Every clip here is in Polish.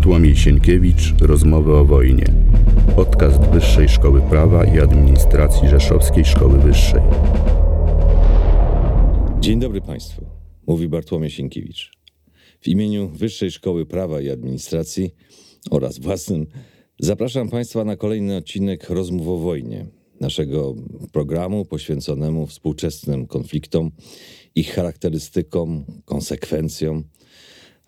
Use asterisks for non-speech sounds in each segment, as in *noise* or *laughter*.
Bartłomiej Sienkiewicz Rozmowy o wojnie. Podcast Wyższej Szkoły Prawa i Administracji Rzeszowskiej Szkoły Wyższej. Dzień dobry Państwu, mówi Bartłomiej Sienkiewicz. W imieniu Wyższej Szkoły Prawa i Administracji oraz własnym zapraszam Państwa na kolejny odcinek Rozmów o wojnie, naszego programu poświęconemu współczesnym konfliktom, ich charakterystykom, konsekwencjom,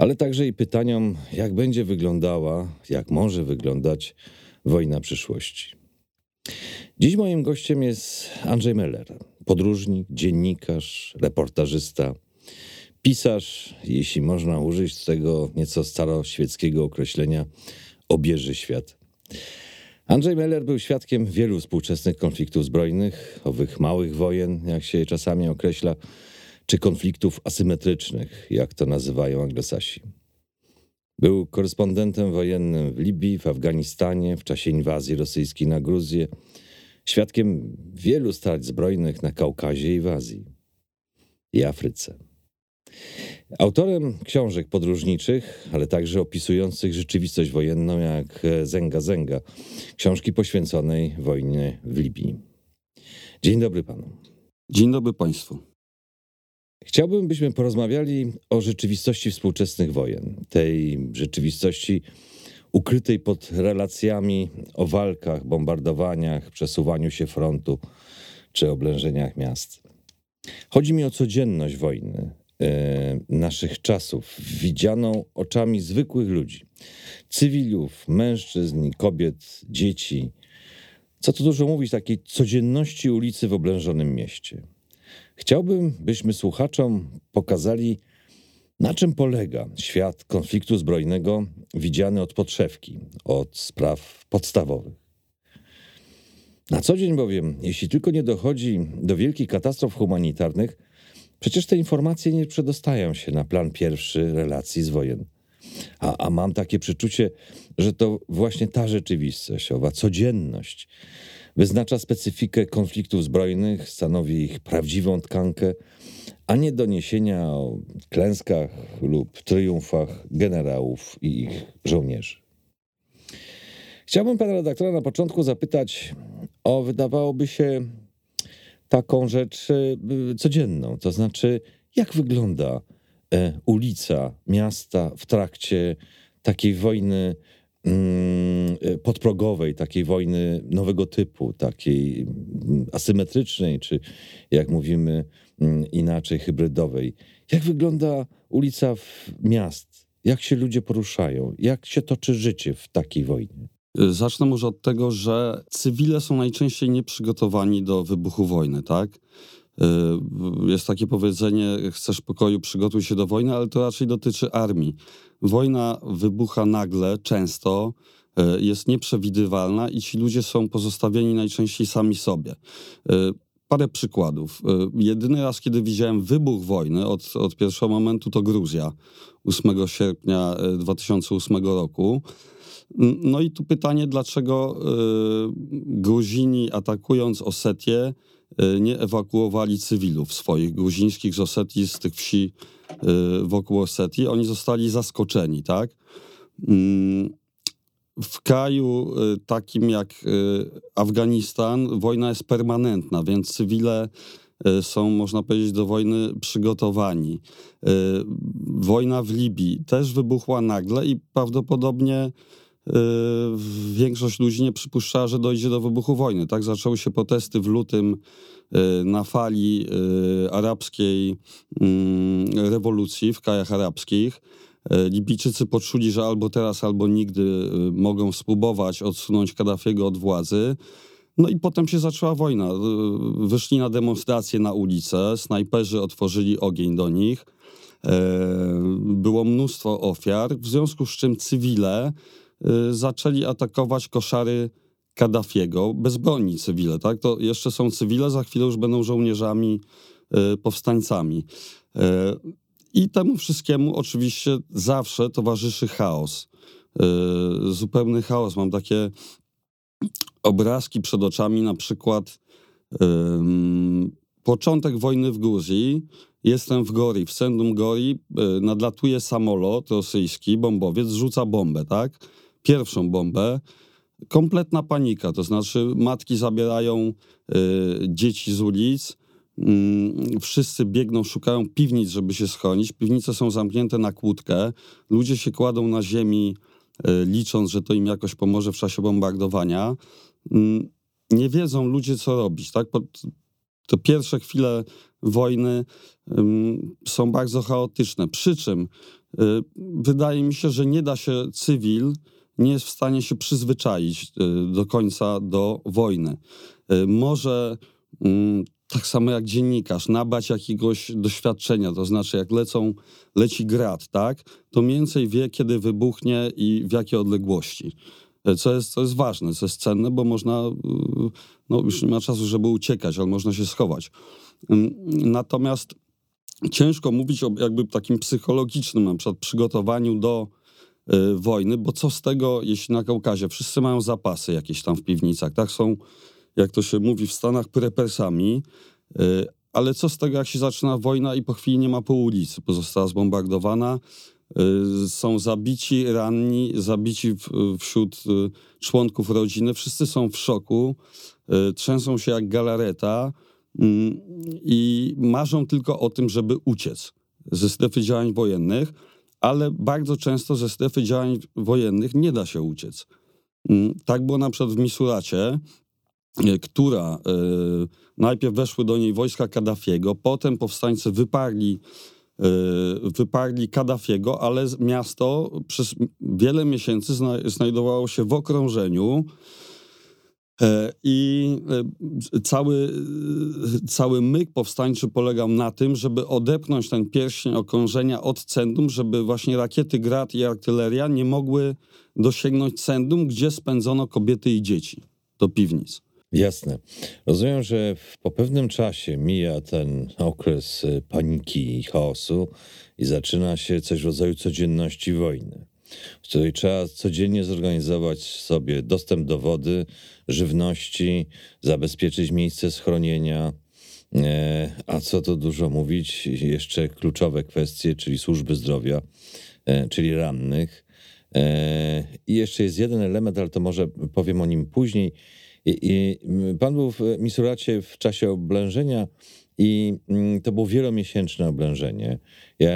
ale także i pytaniom, jak będzie wyglądała, jak może wyglądać wojna przyszłości. Dziś moim gościem jest Andrzej Meller, podróżnik, dziennikarz, reportażysta, pisarz, jeśli można użyć tego nieco staroświeckiego określenia, obieży świat. Andrzej Meller był świadkiem wielu współczesnych konfliktów zbrojnych, owych małych wojen, jak się je czasami określa, czy konfliktów asymetrycznych, jak to nazywają anglosasi. Był korespondentem wojennym w Libii, w Afganistanie, w czasie inwazji rosyjskiej na Gruzję, świadkiem wielu starć zbrojnych na Kaukazie i w Azji i Afryce. Autorem książek podróżniczych, ale także opisujących rzeczywistość wojenną, jak Zenga Zenga, książki poświęconej wojnie w Libii. Dzień dobry panu. Dzień dobry państwu. Chciałbym, byśmy porozmawiali o rzeczywistości współczesnych wojen, tej rzeczywistości ukrytej pod relacjami o walkach, bombardowaniach, przesuwaniu się frontu czy oblężeniach miast. Chodzi mi o codzienność wojny, e, naszych czasów, widzianą oczami zwykłych ludzi, cywilów, mężczyzn, kobiet, dzieci. Co tu dużo mówić, takiej codzienności ulicy w oblężonym mieście. Chciałbym, byśmy słuchaczom pokazali, na czym polega świat konfliktu zbrojnego widziany od podszewki, od spraw podstawowych. Na co dzień bowiem, jeśli tylko nie dochodzi do wielkich katastrof humanitarnych, przecież te informacje nie przedostają się na plan pierwszy relacji z wojen. A, a mam takie przeczucie, że to właśnie ta rzeczywistość, owa codzienność, wyznacza specyfikę konfliktów zbrojnych, stanowi ich prawdziwą tkankę, a nie doniesienia o klęskach lub triumfach generałów i ich żołnierzy. Chciałbym pana redaktora na początku zapytać o, wydawałoby się, taką rzecz e, codzienną, to znaczy, jak wygląda e, ulica miasta w trakcie takiej wojny podprogowej, takiej wojny nowego typu, takiej mm, asymetrycznej, czy jak mówimy mm, inaczej, hybrydowej. Jak wygląda ulica miast? Jak się ludzie poruszają? Jak się toczy życie w takiej wojnie? Zacznę może od tego, że cywile są najczęściej nieprzygotowani do wybuchu wojny, tak? Y, jest takie powiedzenie: chcesz pokoju, przygotuj się do wojny, ale to raczej dotyczy armii. Wojna wybucha nagle, często, y, jest nieprzewidywalna i ci ludzie są pozostawieni najczęściej sami sobie. Y, parę przykładów. Jedyny raz, kiedy widziałem wybuch wojny od, od pierwszego momentu, to Gruzja 8 sierpnia 2008 roku. No i tu pytanie, dlaczego Gruzini atakując Osetię nie ewakuowali cywilów swoich gruzińskich z Osetii, z tych wsi y, wokół Osetii. Oni zostali zaskoczeni, tak? Mm, w kraju y, takim jak Afganistan wojna jest permanentna, więc cywile są, można powiedzieć, do wojny przygotowani. Wojna w Libii też wybuchła nagle i prawdopodobnie większość ludzi nie przypuszczała, że dojdzie do wybuchu wojny. Tak zaczęły się protesty w lutym y, na fali y, arabskiej mm, rewolucji w krajach arabskich. Y, Libijczycy poczuli, że albo teraz, albo nigdy mogą spróbować odsunąć Kaddafiego od władzy. No i potem się zaczęła wojna. Wyszli na demonstracje na ulicę, snajperzy otworzyli ogień do nich. Było mnóstwo ofiar, w związku z czym cywile Y, zaczęli atakować koszary Kaddafiego, bezbronni cywile, tak? To jeszcze są cywile, za chwilę już będą żołnierzami, y, powstańcami. Y, I temu wszystkiemu oczywiście zawsze towarzyszy chaos. Zupełny chaos. Mam takie obrazki przed oczami, na przykład początek wojny w Gruzji. Jestem w Gori, w centrum Gori, y, nadlatuje samolot rosyjski, bombowiec, rzuca bombę, tak? Pierwszą bombę. Kompletna panika, to znaczy matki zabierają y, dzieci z ulic, y, wszyscy biegną, szukają piwnic, żeby się schronić. Piwnice są zamknięte na kłódkę, ludzie się kładą na ziemi, y, licząc, że to im jakoś pomoże w czasie bombardowania. Mm, nie wiedzą ludzie, co robić, tak? Pod, te pierwsze chwile wojny są bardzo chaotyczne. Przy czym y, wydaje mi się, że nie da się cywil, nie jest w stanie się przyzwyczaić y, do końca do wojny. Y, może mm, tak samo jak dziennikarz, nabrać jakiegoś doświadczenia, to znaczy jak lecą, leci grad, tak, to więcej wie, kiedy wybuchnie i w jakiej odległości co jest, co jest ważne, co jest cenne, bo można, no już nie ma czasu, żeby uciekać, ale można się schować. Natomiast ciężko mówić o jakby takim psychologicznym na przykład przygotowaniu do y, wojny, bo co z tego, jeśli na Kaukazie? Wszyscy mają zapasy jakieś tam w piwnicach, tak? Są, jak to się mówi w Stanach, prepersami, y, ale co z tego, jak się zaczyna wojna i po chwili nie ma po ulicy, bo została zbombardowana, Y, są zabici, ranni, zabici wśród członków rodziny. Wszyscy są w szoku, trzęsą się jak galareta mm, i marzą tylko o tym, żeby uciec ze strefy działań wojennych, ale bardzo często ze strefy działań wojennych nie da się uciec. Mm, tak było na przykład w Misuracie, która najpierw weszły do niej wojska Kaddafiego, potem powstańcy wyparli Y, wyparli Kaddafiego, ale miasto przez wiele miesięcy znajdowało się w okrążeniu. E, I e, cały, cały myk powstańczy polegał na tym, żeby odepchnąć ten pierścień okrążenia od centrum, żeby właśnie rakiety Grad i artyleria nie mogły dosięgnąć centrum, gdzie spędzono kobiety i dzieci do piwnic. Jasne. Rozumiem, że po pewnym czasie mija ten okres paniki i chaosu i zaczyna się coś w rodzaju codzienności wojny, w której trzeba codziennie zorganizować sobie dostęp do wody, żywności, zabezpieczyć miejsce schronienia, e, a co to dużo mówić, jeszcze kluczowe kwestie, czyli służby zdrowia, e, czyli rannych. E, I jeszcze jest jeden element, ale to może powiem o nim później i, I, pan był w Misuracie w czasie oblężenia i mm, to było wielomiesięczne oblężenie. Ja,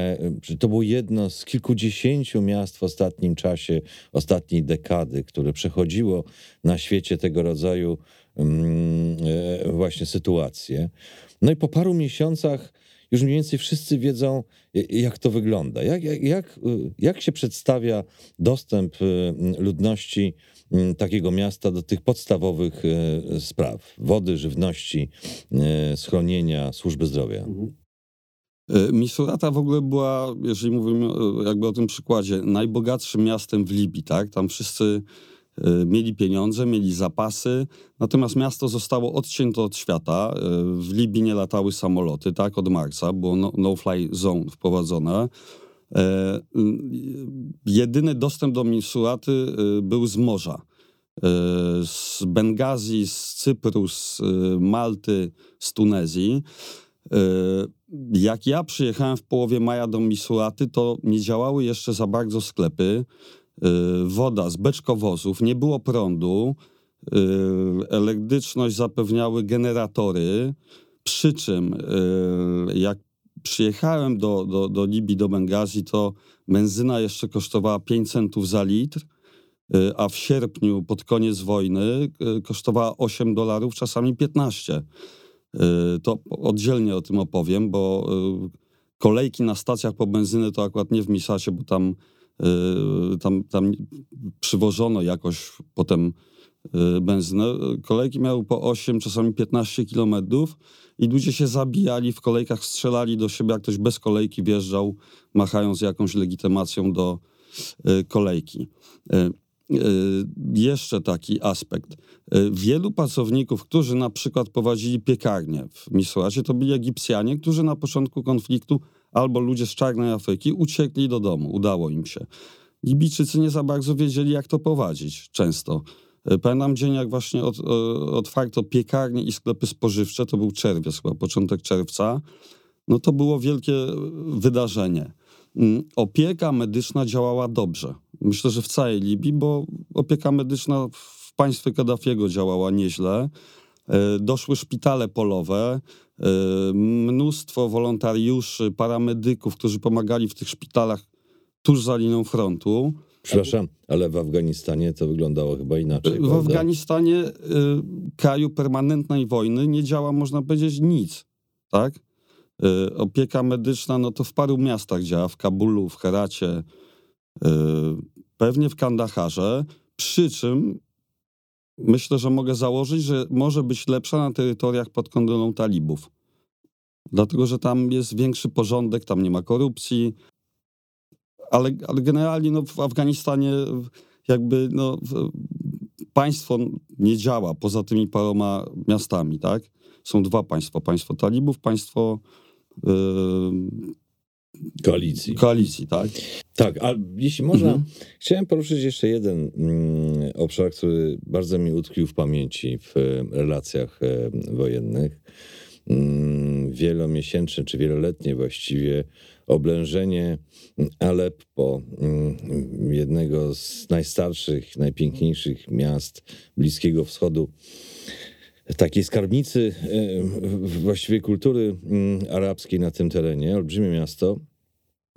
to było jedno z kilkudziesięciu miast w ostatnim czasie, ostatniej dekady, które przechodziło na świecie tego rodzaju mm, e, właśnie sytuacje. No i po paru miesiącach już mniej więcej wszyscy wiedzą, jak to wygląda. Jak, jak, jak, jak się przedstawia dostęp y, ludności y, takiego miasta do tych podstawowych y, spraw: wody, żywności, schronienia, służby zdrowia? Mhm. Misurata w ogóle była, jeżeli mówimy jakby o tym przykładzie, najbogatszym miastem w Libii, tak? Tam wszyscy Y, mieli pieniądze, mieli zapasy, natomiast miasto zostało odcięte od świata. Y, w Libii nie latały samoloty, tak, od marca, było no-fly no zone wprowadzone. E, jedyny dostęp do Misuraty y, był z morza. Z Bengazji, z Cypru, z Malty, z Tunezji. Jak ja przyjechałem w połowie maja do Misuraty, to nie działały jeszcze za bardzo sklepy. Woda z beczkowozów, nie było prądu, elektryczność zapewniały generatory, przy czym jak przyjechałem do, do, do Libii, do Bengazji, to benzyna jeszcze kosztowała 5 centów za litr, a w sierpniu, pod koniec wojny, kosztowała 8 dolarów, czasami 15. To oddzielnie o tym opowiem, bo kolejki na stacjach po benzynę to akurat nie w Misacie, bo tam Y, tam, tam przywożono jakoś potem y, benzynę. Kolejki miały po 8, czasami 15 kilometrów i ludzie się zabijali w kolejkach, strzelali do siebie, jak ktoś bez kolejki wjeżdżał, machając jakąś legitymacją do y, kolejki. Jeszcze taki aspekt. Wielu pracowników, którzy na przykład prowadzili piekarnię w Misuracie, to byli Egipcjanie, którzy na początku konfliktu albo ludzie z czarnej Afryki uciekli do domu, udało im się. Libijczycy nie za bardzo wiedzieli, jak to prowadzić często. E, Pamiętam dzień, jak właśnie od, e, otwarto piekarnie i sklepy spożywcze, to był czerwiec chyba, początek czerwca, no to było wielkie wydarzenie. Mm, Opieka medyczna działała dobrze. Myślę, że w całej Libii, bo opieka medyczna w państwie Kaddafiego działała nieźle. E, Doszły szpitale polowe, e, mnóstwo wolontariuszy, paramedyków, którzy pomagali w tych szpitalach tuż za linią frontu. Przepraszam, ale w Afganistanie to wyglądało chyba inaczej. W prawda? Afganistanie, y, kraju permanentnej wojny, nie działa, można powiedzieć, nic. Tak? Y, opieka medyczna, no to w paru miastach działa, w Kabulu, w Heracie, y, pewnie w Kandaharze, przy czym myślę, że mogę założyć, że może być lepsza na terytoriach pod kontrolą talibów. Dlatego, że tam jest większy porządek, tam nie ma korupcji, ale, ale generalnie no, w Afganistanie jakby no, państwo nie działa poza tymi paroma miastami, tak? Są dwa państwa, państwo talibów, państwo Koalicji. yy, koalicji, tak? Tak, a jeśli można, Mhm. chciałem poruszyć jeszcze jeden mm, obszar, który bardzo mi utkwił w pamięci w relacjach e, wojennych. Mm, wielomiesięczne czy wieloletnie właściwie oblężenie Aleppo, mm, jednego z najstarszych, najpiękniejszych miast Bliskiego Wschodu takiej skarbnicy e, właściwie kultury mm, arabskiej na tym terenie, olbrzymie miasto,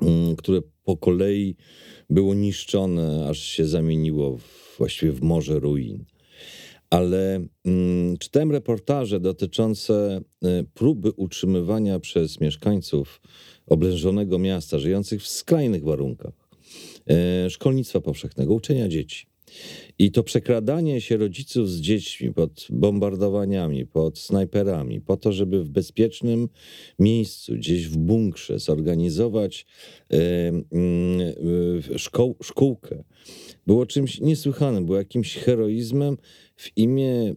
mm, które po kolei było niszczone, aż się zamieniło w, właściwie w morze ruin. Ale mm, czytałem reportaże dotyczące e, próby utrzymywania przez mieszkańców oblężonego miasta, żyjących w skrajnych warunkach, e, szkolnictwa powszechnego, uczenia dzieci. I to przekradanie się rodziców z dziećmi pod bombardowaniami, pod snajperami, po to, żeby w bezpiecznym miejscu, gdzieś w bunkrze, zorganizować e, mm, szkoł, szkółkę, było czymś niesłychanym, było jakimś heroizmem w imię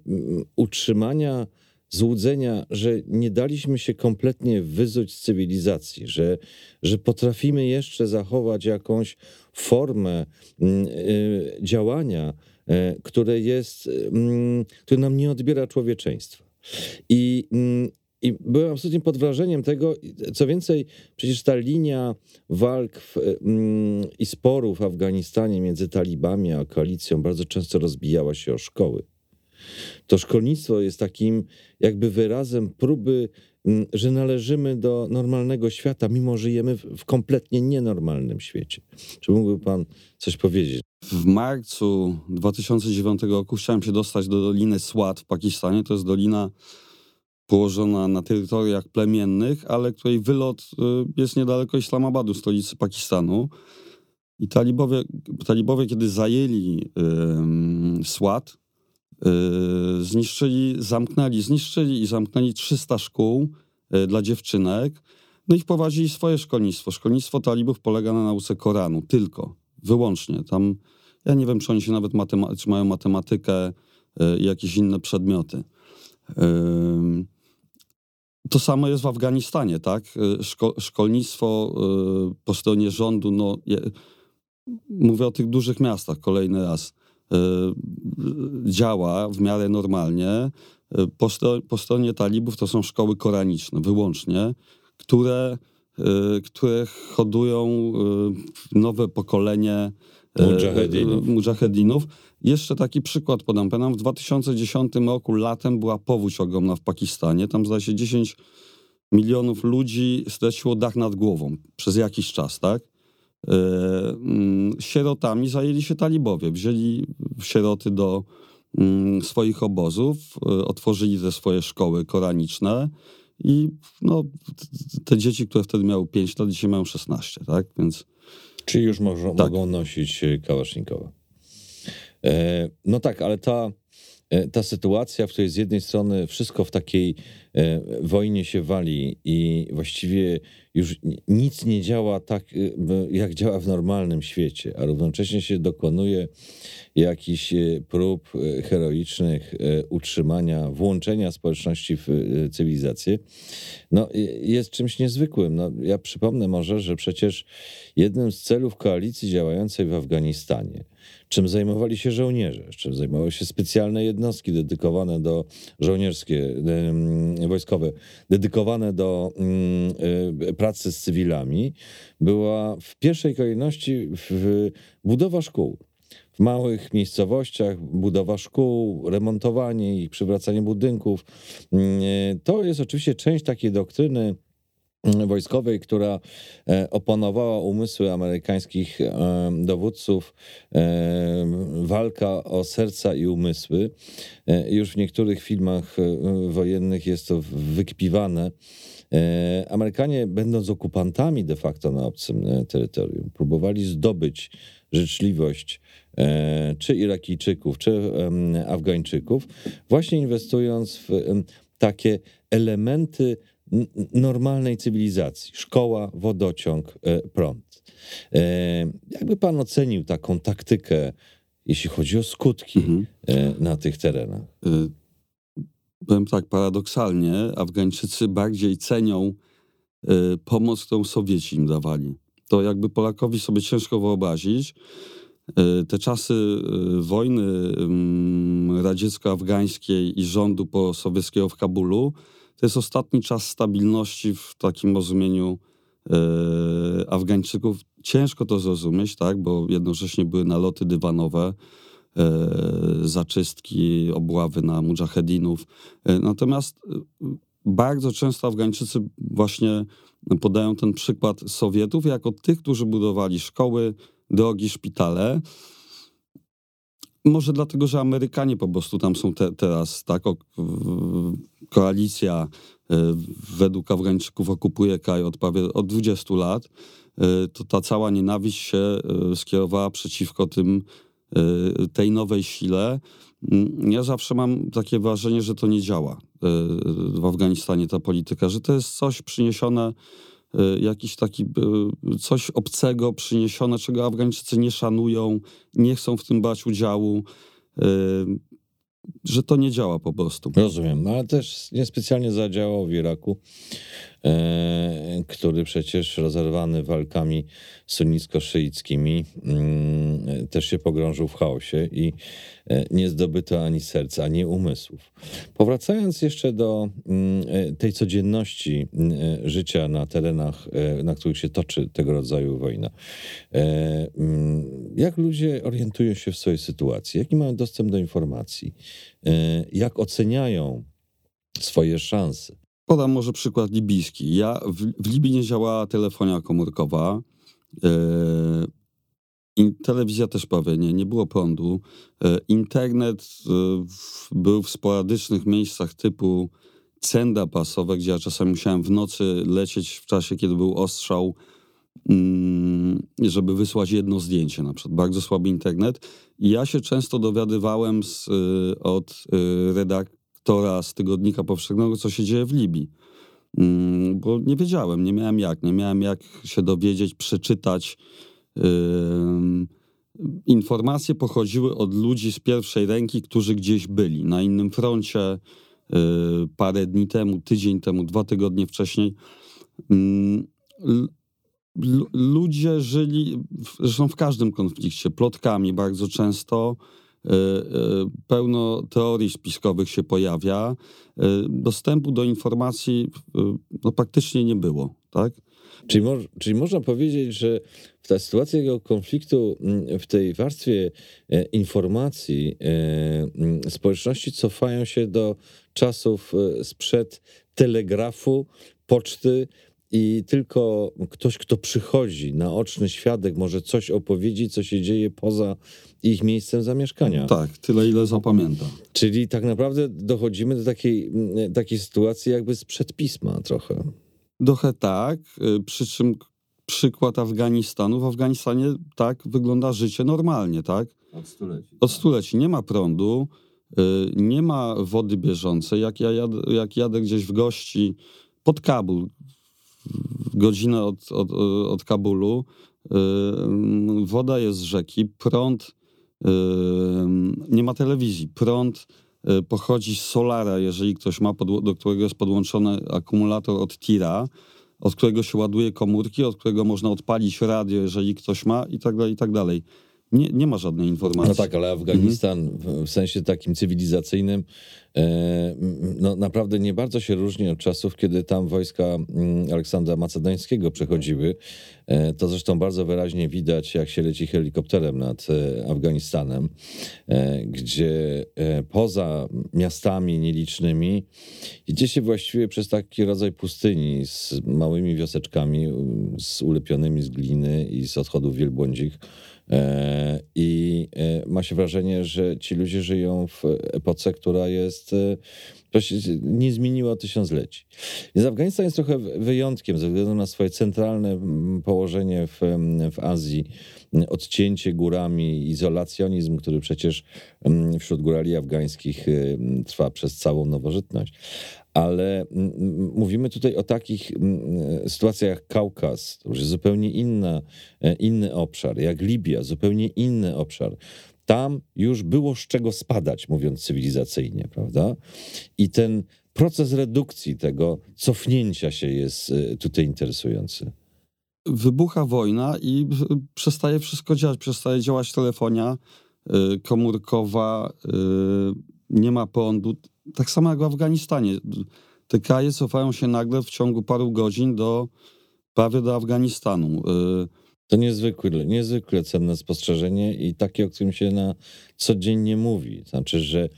utrzymania złudzenia, że nie daliśmy się kompletnie wyzuć z cywilizacji, że, że potrafimy jeszcze zachować jakąś formę y, działania, e, które jest, które nam nie odbiera człowieczeństwa. I, I byłem absolutnie pod wrażeniem tego, co więcej, przecież ta linia walk w, i sporów w Afganistanie między talibami a koalicją bardzo często rozbijała się o szkoły. To szkolnictwo jest takim jakby wyrazem próby, że należymy do normalnego świata, mimo żyjemy w, kompletnie nienormalnym świecie. Czy mógłby pan coś powiedzieć? W marcu 2009 roku chciałem się dostać do Doliny Swat w Pakistanie. To jest dolina położona na terytoriach plemiennych, ale której wylot y, jest niedaleko Islamabadu, stolicy Pakistanu. I talibowie, talibowie kiedy zajęli ym, Swat, y, zniszczyli, zamknęli, zniszczyli i zamknęli 300 szkół y, dla dziewczynek. No i wprowadzili swoje szkolnictwo. Szkolnictwo talibów polega na nauce Koranu, tylko, wyłącznie. Tam, ja nie wiem, czy oni się nawet matema- czy mają matematykę y, i jakieś inne przedmioty. To samo jest w Afganistanie, tak? Y, Szko- szkolnictwo y, po stronie rządu, no, je, mówię o tych dużych miastach kolejny raz, y, działa w miarę normalnie. Y, Po, stro- po stronie talibów to są szkoły koraniczne wyłącznie, które, y, które hodują y, nowe pokolenie y, Mudżahedinów. y, mudżahedinów. Jeszcze taki przykład podam. Pamiętam, w 2010 roku latem była powódź ogromna w Pakistanie. Tam zdaje się 10 milionów ludzi straciło dach nad głową przez jakiś czas, tak? E, mm, Sierotami zajęli się talibowie. Wzięli sieroty do mm, swoich obozów, e, otworzyli te swoje szkoły koraniczne i no, te dzieci, które wtedy miały 5 lat, dzisiaj mają 16, tak? Więc Czy już mogą, Tak. mogą nosić e, kałasznikowa? E, no tak, ale ta, e, ta sytuacja, w której z jednej strony wszystko w takiej wojnie się wali i właściwie już nic nie działa tak, jak działa w normalnym świecie, a równocześnie się dokonuje jakichś prób heroicznych utrzymania, włączenia społeczności w cywilizację, no, jest czymś niezwykłym. No, ja przypomnę może, że przecież jednym z celów koalicji działającej w Afganistanie czym zajmowali się żołnierze, czym zajmowały się specjalne jednostki dedykowane do żołnierskie, wojskowe, dedykowane do mm, pracy z cywilami, była w pierwszej kolejności budowa szkół w małych miejscowościach, budowa szkół, remontowanie ich, przywracanie budynków. Mm, to jest oczywiście część takiej doktryny wojskowej, która e, opanowała umysły amerykańskich e, dowódców, e, walka o serca i umysły. Już w niektórych filmach wojennych jest to wykpiwane. Amerykanie, będąc okupantami de facto na obcym terytorium, próbowali zdobyć życzliwość czy Irakijczyków, czy Afgańczyków, właśnie inwestując w takie elementy normalnej cywilizacji. Szkoła, wodociąg, e, prąd. E, jakby pan ocenił taką taktykę, jeśli chodzi o skutki mhm. E, na tych terenach? Powiem tak, paradoksalnie Afgańczycy bardziej cenią pomoc, którą Sowieci im dawali. To jakby Polakowi sobie ciężko wyobrazić. Te czasy wojny mm, radziecko-afgańskiej i rządu sowieckiego w Kabulu to jest ostatni czas stabilności w takim rozumieniu e, Afgańczyków. Ciężko to zrozumieć, tak, bo jednocześnie były naloty dywanowe, e, zaczystki, obławy na mujahedinów. E, natomiast bardzo często Afgańczycy właśnie podają ten przykład Sowietów jako tych, którzy budowali szkoły, drogi, szpitale. Może dlatego, że Amerykanie po prostu tam są te, teraz, tak? O, koalicja e, według Afgańczyków okupuje kraj od prawie od 20 lat. E, to ta cała nienawiść się e, skierowała przeciwko tym, tej nowej sile. Mm, ja zawsze mam takie wrażenie, że to nie działa w Afganistanie ta polityka, że to jest coś przyniesione jakiś taki y, coś obcego przyniesione, czego Afgańczycy nie szanują, nie chcą w tym brać udziału, y, że to nie działa po prostu. Rozumiem, no ale też niespecjalnie zadziałało w Iraku. E, który przecież rozerwany walkami sunnicko-szyickimi mm, też się pogrążył w chaosie i e, nie zdobyto ani serca, ani umysłów. Powracając jeszcze do mm, e, tej codzienności mm, życia na terenach, na których się toczy tego rodzaju wojna, jak ludzie orientują się w swojej sytuacji, jaki mają dostęp do informacji, jak oceniają swoje szanse. Podam może przykład libijski. Ja w, w Libii nie działała telefonia komórkowa. E, i telewizja też prawie nie, nie było prądu. E, internet e, był w sporadycznych miejscach typu cenda pasowe, gdzie ja czasami musiałem w nocy lecieć w czasie, kiedy był ostrzał, mm, żeby wysłać jedno zdjęcie, na przykład. Bardzo słaby internet. I ja się często dowiadywałem z, od redak redaktora z Tygodnika Powszechnego, co się dzieje w Libii. Mm, bo nie wiedziałem, nie miałem jak, nie miałem jak się dowiedzieć, przeczytać. Informacje pochodziły od ludzi z pierwszej ręki, którzy gdzieś byli na innym froncie y, parę dni temu, tydzień temu, dwa tygodnie wcześniej. Ludzie żyli, zresztą w każdym konflikcie, plotkami bardzo często pełno teorii spiskowych się pojawia. E, dostępu do informacji no, praktycznie nie było, tak? Czyli, mo czyli można powiedzieć, że w tej sytuacji tego konfliktu, mm, w tej warstwie informacji, mm, społeczności cofają się do czasów sprzed telegrafu, poczty i tylko ktoś, kto przychodzi, naoczny świadek, może coś opowiedzieć, co się dzieje poza ich miejscem zamieszkania. Tak, tyle ile zapamiętam. Czyli tak naprawdę dochodzimy do takiej, mm, takiej sytuacji jakby sprzed pisma trochę. Trochę tak, y, przy czym przykład Afganistanu. W Afganistanie tak wygląda życie normalnie, tak? Od stuleci. Od stuleci. Nie ma prądu. nie ma wody bieżącej. Jak ja jadę, jak jadę gdzieś w gości pod Kabul, godzinę od, od, od Kabulu, woda jest z rzeki, prąd, nie ma telewizji, prąd pochodzi z solara, jeżeli ktoś ma, do którego jest podłączony akumulator od tira, od którego się ładuje komórki, od którego można odpalić radio, jeżeli ktoś ma i tak dalej, i tak dalej. Nie, nie ma żadnej informacji. No tak, ale Afganistan mhm. w sensie takim cywilizacyjnym e, no naprawdę nie bardzo się różni od czasów, kiedy tam wojska mm, Aleksandra Macedońskiego przechodziły. E, to zresztą bardzo wyraźnie widać, jak się leci helikopterem nad e, Afganistanem, gdzie poza miastami nielicznymi idzie się właściwie przez taki rodzaj pustyni z małymi wioseczkami, z ulepionymi z gliny i z odchodów wielbłądzich I e, ma się wrażenie, że ci ludzie żyją w epoce, która jest to się nie zmieniła tysiącleci. Więc Afganistan jest trochę wyjątkiem ze względu na swoje centralne położenie w, w Azji, odcięcie górami, izolacjonizm, który przecież wśród górali afgańskich trwa przez całą nowożytność ale mówimy tutaj o takich sytuacjach jak Kaukaz, to już jest zupełnie inna, e, inny obszar, jak Libia, zupełnie inny obszar. Tam już było z czego spadać, mówiąc cywilizacyjnie, prawda? I ten proces redukcji tego cofnięcia się jest e, tutaj interesujący. Wybucha wojna i przestaje wszystko działać. Przestaje działać telefonia e, komórkowa, nie ma prądu tak samo jak w Afganistanie. Te kraje cofają się nagle w ciągu paru godzin do prawie do Afganistanu. Y, to niezwykle, niezwykle cenne spostrzeżenie i takie, o którym się na co dzień nie mówi. Znaczy, że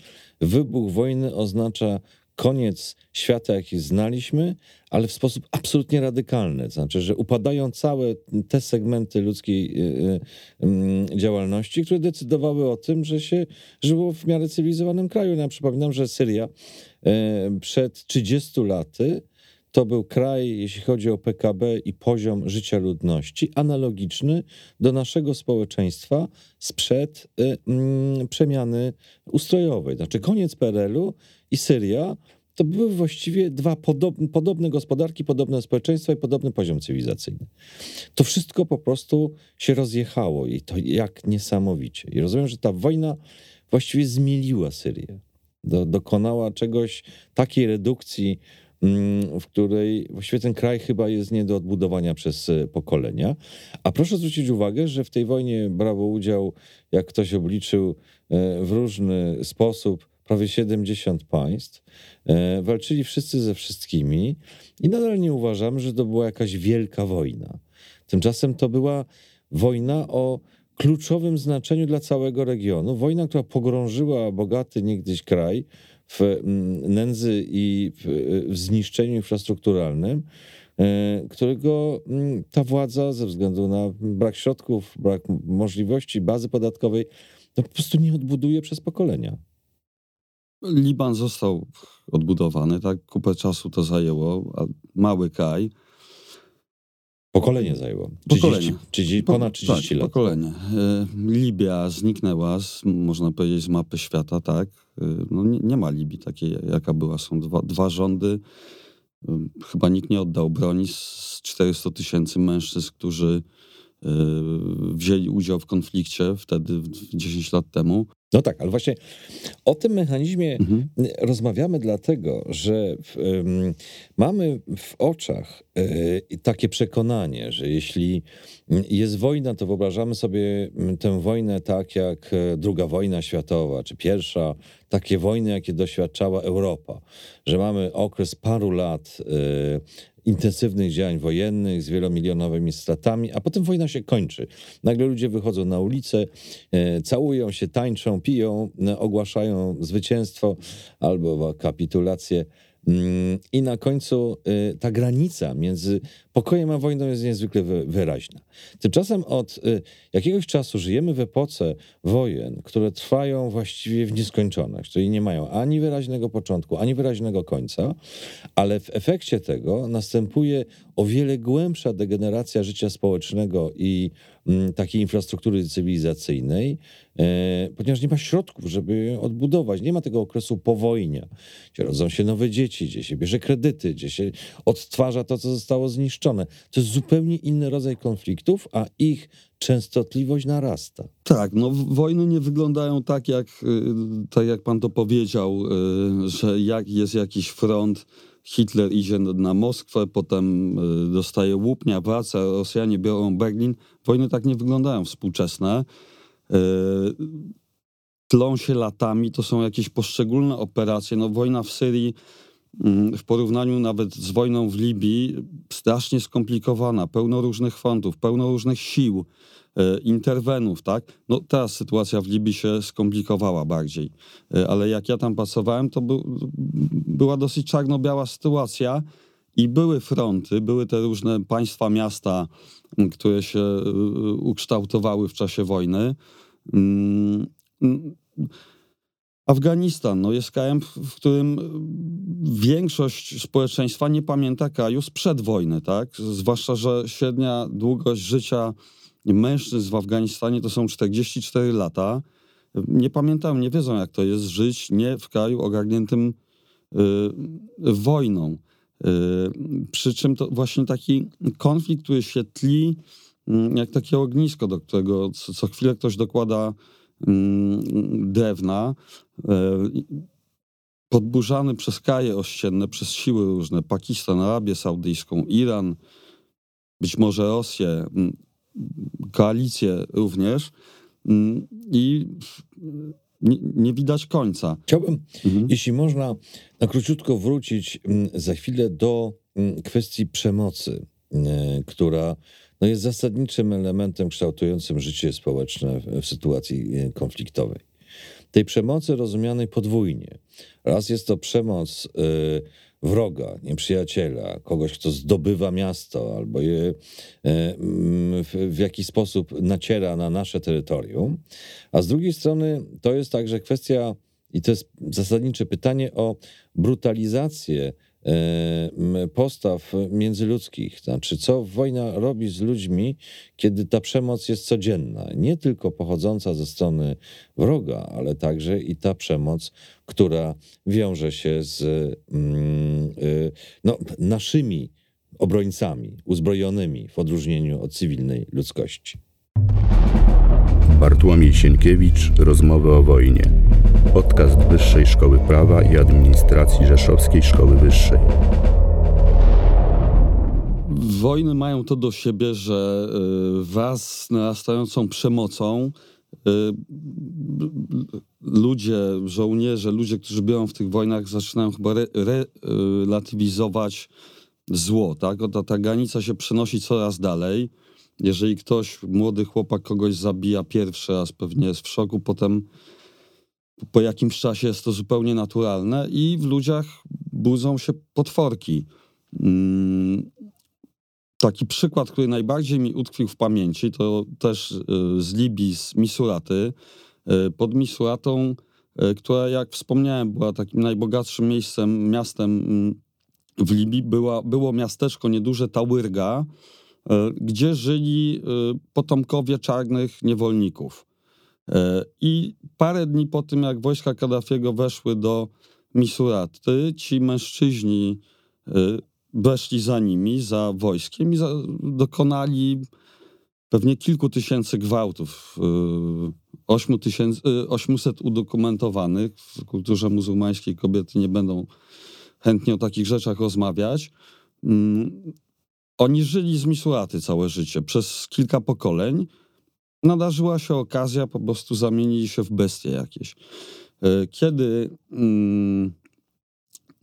wybuch wojny oznacza koniec świata, jaki znaliśmy, ale w sposób absolutnie radykalny. Znaczy, że upadają całe te segmenty ludzkiej y, y, mm, działalności, które decydowały o tym, że się żyło w miarę cywilizowanym kraju. Ja przypominam, że Syria y, przed 30 laty to był kraj, jeśli chodzi o PKB i poziom życia ludności, analogiczny do naszego społeczeństwa sprzed y, mm, przemiany ustrojowej. Znaczy koniec PRL-u i Syria to były właściwie dwa podobne, podobne gospodarki, podobne społeczeństwa i podobny poziom cywilizacyjny. To wszystko po prostu się rozjechało i to jak niesamowicie. I rozumiem, że ta wojna właściwie zmieliła Syrię. Do, dokonała czegoś, takiej redukcji w której właściwie ten kraj chyba jest nie do odbudowania przez e, pokolenia. A proszę zwrócić uwagę, że w tej wojnie brało udział, jak ktoś obliczył, e, w różny sposób prawie 70 państw. E, walczyli wszyscy ze wszystkimi i nadal nie uważam, że to była jakaś wielka wojna. Tymczasem to była wojna o kluczowym znaczeniu dla całego regionu. Wojna, która pogrążyła bogaty niegdyś kraj w mm, nędzy i w zniszczeniu infrastrukturalnym, e, którego mm, ta władza ze względu na brak środków, brak możliwości, bazy podatkowej, no po prostu nie odbuduje przez pokolenia. Liban został odbudowany, tak? Kupę czasu to zajęło, mały kraj. Pokolenie zajęło. 30, pokolenie. 30, ponad 30 tak, lat. Pokolenie. E, Libia zniknęła, z, można powiedzieć, z mapy świata, tak? E, no nie, nie ma Libii takiej, jaka była. Są dwa, dwa rządy. E, chyba nikt nie oddał broni z 400 tysięcy mężczyzn, którzy wzięli udział w konflikcie wtedy, 10 lat temu. No tak, ale właśnie o tym mechanizmie mhm. rozmawiamy dlatego, że um, mamy w oczach y, takie przekonanie, że jeśli jest wojna, to wyobrażamy sobie tę wojnę tak jak e, druga wojna światowa, czy pierwsza, takie wojny, jakie doświadczała Europa, że mamy okres paru lat y, intensywnych działań wojennych z wielomilionowymi stratami, a potem wojna się kończy. Nagle ludzie wychodzą na ulicę, e, całują się, tańczą, piją, ogłaszają zwycięstwo albo kapitulację. I na końcu e, ta granica między pokojem a wojną jest niezwykle wyraźna. Tymczasem od y, jakiegoś czasu żyjemy w epoce wojen, które trwają właściwie w nieskończoność, czyli nie mają ani wyraźnego początku, ani wyraźnego końca, ale w efekcie tego następuje o wiele głębsza degeneracja życia społecznego i takiej infrastruktury cywilizacyjnej, e, ponieważ nie ma środków, żeby odbudować. Nie ma tego okresu powojnia, gdzie rodzą się nowe dzieci, gdzie się bierze kredyty, gdzie się odtwarza to, co zostało zniszczone. To jest zupełnie inny rodzaj konfliktów, a ich częstotliwość narasta. Tak, no wojny nie wyglądają tak, jak, y, tak jak pan to powiedział, y, że jak jest jakiś front, Hitler idzie na Moskwę, potem y, dostaje Łupnia, wraca, Rosjanie biorą Berlin. Wojny tak nie wyglądają współczesne. Tlą się latami, to są jakieś poszczególne operacje. No wojna w Syrii mm, w porównaniu nawet z wojną w Libii strasznie skomplikowana, pełno różnych frontów, pełno różnych sił. E, interwenów, tak? No teraz sytuacja w Libii się skomplikowała bardziej, e, ale jak ja tam pracowałem, to by, była dosyć czarno-biała sytuacja i były fronty, były te różne państwa, miasta, które się e, ukształtowały w czasie wojny. Mm, Afganistan no jest krajem, w którym większość społeczeństwa nie pamięta kraju sprzed wojny, tak? Zwłaszcza, że średnia długość życia mężczyzn w Afganistanie to są 44 lata. Nie pamiętam, nie wiedzą jak to jest żyć nie w kraju ogarniętym y, wojną. Y, przy czym to właśnie taki konflikt, który się tli y, jak takie ognisko, do którego co, co chwilę ktoś dokłada y, drewna, y, podburzany przez kraje ościenne, przez siły różne, Pakistan, Arabię Saudyjską, Iran, być może Rosję, koalicję również mm, i nie, nie widać końca. Chciałbym, mhm. jeśli można, na króciutko wrócić mm, za chwilę do mm, kwestii przemocy, która no jest zasadniczym elementem kształtującym życie społeczne w sytuacji konfliktowej. Tej przemocy rozumianej podwójnie. Raz jest to przemoc y, wroga, nieprzyjaciela, kogoś, kto zdobywa miasto albo je e, w jakiś sposób naciera na nasze terytorium. A z drugiej strony to jest także kwestia, i to jest zasadnicze pytanie o brutalizację postaw międzyludzkich. Znaczy, co wojna robi z ludźmi, kiedy ta przemoc jest codzienna. Nie tylko pochodząca ze strony wroga, ale także i ta przemoc, która wiąże się z mm, e, no, naszymi obrońcami, uzbrojonymi w odróżnieniu od cywilnej ludzkości. Bartłomiej Sienkiewicz, Rozmowy o wojnie. Podcast Wyższej Szkoły Prawa i Administracji Rzeszowskiej Szkoły Wyższej. Wojny mają to do siebie, że y, wraz z narastającą przemocą y, ludzie, żołnierze, ludzie, którzy biorą w tych wojnach, zaczynają chyba re, relatywizować zło. Tak? Ta, ta granica się przenosi coraz dalej. Jeżeli ktoś, młody chłopak, kogoś zabija pierwszy raz, pewnie jest w szoku, potem po jakimś czasie jest to zupełnie naturalne i w ludziach budzą się potworki. Mm, taki przykład, który najbardziej mi utkwił w pamięci, to też y, z Libii, z Misuraty. Y, pod Misuratą, y, która, jak wspomniałem, była takim najbogatszym miejscem, miastem mm, w Libii, była, było miasteczko nieduże Tałyrga, gdzie żyli potomkowie czarnych niewolników. E, I parę dni po tym, jak wojska Kaddafiego weszły do Misuraty, ci mężczyźni weszli za nimi, za wojskiem i za, dokonali pewnie kilku tysięcy gwałtów. 8 tysięcy, 800 udokumentowanych. W kulturze muzułmańskiej kobiety nie będą chętnie o takich rzeczach rozmawiać. Mm, oni żyli z Misuraty całe życie, przez kilka pokoleń. Nadarzyła się okazja, po prostu zamienili się w bestie jakieś. E, kiedy, mm,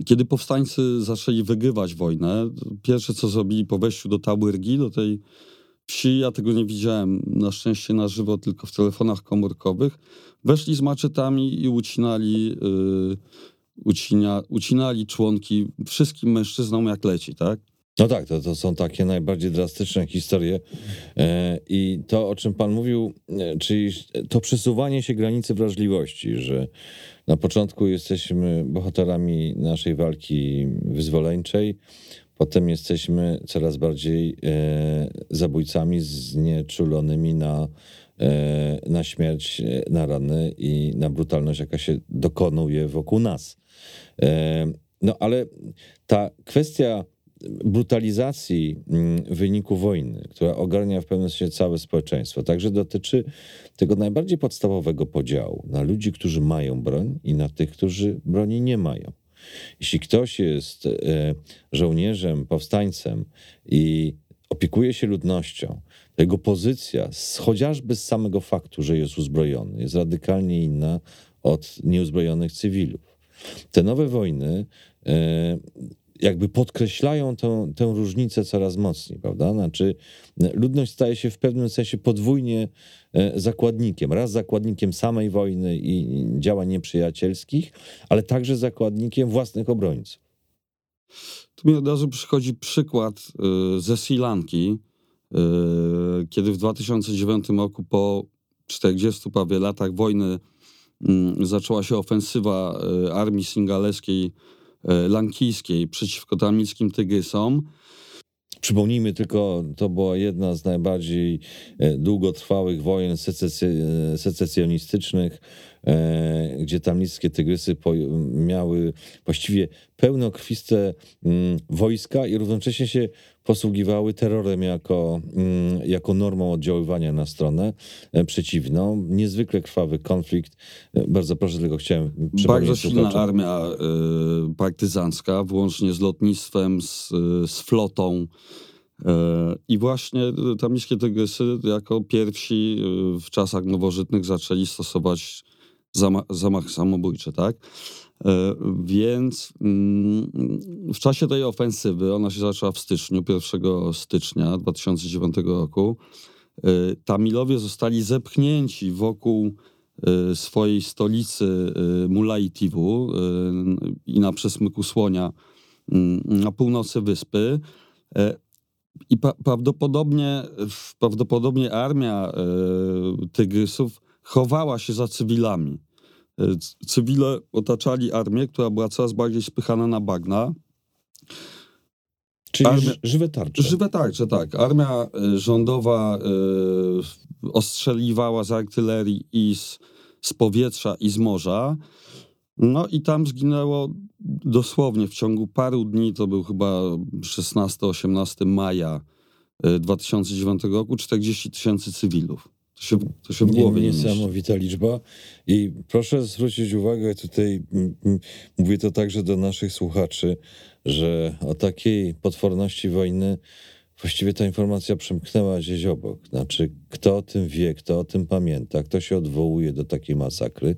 kiedy powstańcy zaczęli wygrywać wojnę, pierwsze co zrobili po wejściu do Tałyrgi, do tej wsi, ja tego nie widziałem na szczęście na żywo, tylko w telefonach komórkowych, weszli z maczetami i ucinali, yy, ucinia, ucinali członki wszystkim mężczyznom jak leci, tak? No tak, to, to są takie najbardziej drastyczne historie. E, I to, o czym Pan mówił, e, czyli to przesuwanie się granicy wrażliwości, że na początku jesteśmy bohaterami naszej walki wyzwoleńczej, potem jesteśmy coraz bardziej e, zabójcami znieczulonymi na, na śmierć, na rany i na brutalność, jaka się dokonuje wokół nas. No ale ta kwestia brutalizacji mm, wyniku wojny, która ogarnia w pewnym sensie całe społeczeństwo, także dotyczy tego najbardziej podstawowego podziału na ludzi, którzy mają broń i na tych, którzy broni nie mają. Jeśli ktoś jest e, żołnierzem, powstańcem i opiekuje się ludnością, to jego pozycja, chociażby z samego faktu, że jest uzbrojony, jest radykalnie inna od nieuzbrojonych cywilów. Te nowe wojny e, jakby podkreślają tę, tę różnicę coraz mocniej, prawda? Znaczy, ludność staje się w pewnym sensie podwójnie e, zakładnikiem. Raz zakładnikiem samej wojny i działań nieprzyjacielskich, ale także zakładnikiem własnych obrońców. Tu mi od razu przychodzi przykład e, ze Sri Lanki, e, kiedy w 2009 roku po 40 prawie latach wojny mm, zaczęła się ofensywa armii singaleskiej E, lankijskiej przeciwko tamilskim tygrysom. Przypomnijmy tylko, to była jedna z najbardziej e, długotrwałych wojen secesjonistycznych, e, gdzie tamilskie tygrysy miały właściwie pełnokrwiste mm, wojska i równocześnie się posługiwały terrorem jako, mm, jako normą oddziaływania na stronę e, przeciwną. Niezwykle krwawy konflikt. E, bardzo proszę, tylko chciałem Bardzo silna armia y, partyzancka, włącznie z lotnictwem, z, z flotą. I właśnie tamińskie tygrysy jako pierwsi w czasach nowożytnych zaczęli stosować zamach, zamach samobójczy, tak? E, więc mm, w czasie tej ofensywy, ona się zaczęła w styczniu, 1 stycznia 2009 roku, e, Tamilowie zostali zepchnięci wokół e, swojej stolicy Mulaitivu i na przesmyku Słonia mm, na północy wyspy. I prawdopodobnie, prawdopodobnie armia tygrysów chowała się za cywilami. E, cywile otaczali armię, która była coraz bardziej spychana na bagna. Czyli Armia, żywe tarcze. Żywe tarcze, tak. Armia e, rządowa y, ostrzeliwała z artylerii i z, z powietrza i z morza. No i tam zginęło dosłownie w ciągu paru dni, to był chyba 16-18 maja 2009 roku, 40 tysięcy cywilów. To się, to się w głowie nie Niesamowita liczba. I proszę zwrócić uwagę, tutaj mówię to także do naszych słuchaczy, że o takiej potworności wojny właściwie ta informacja przemknęła gdzieś obok. Znaczy, kto o tym wie, kto o tym pamięta, kto się odwołuje do takiej masakry,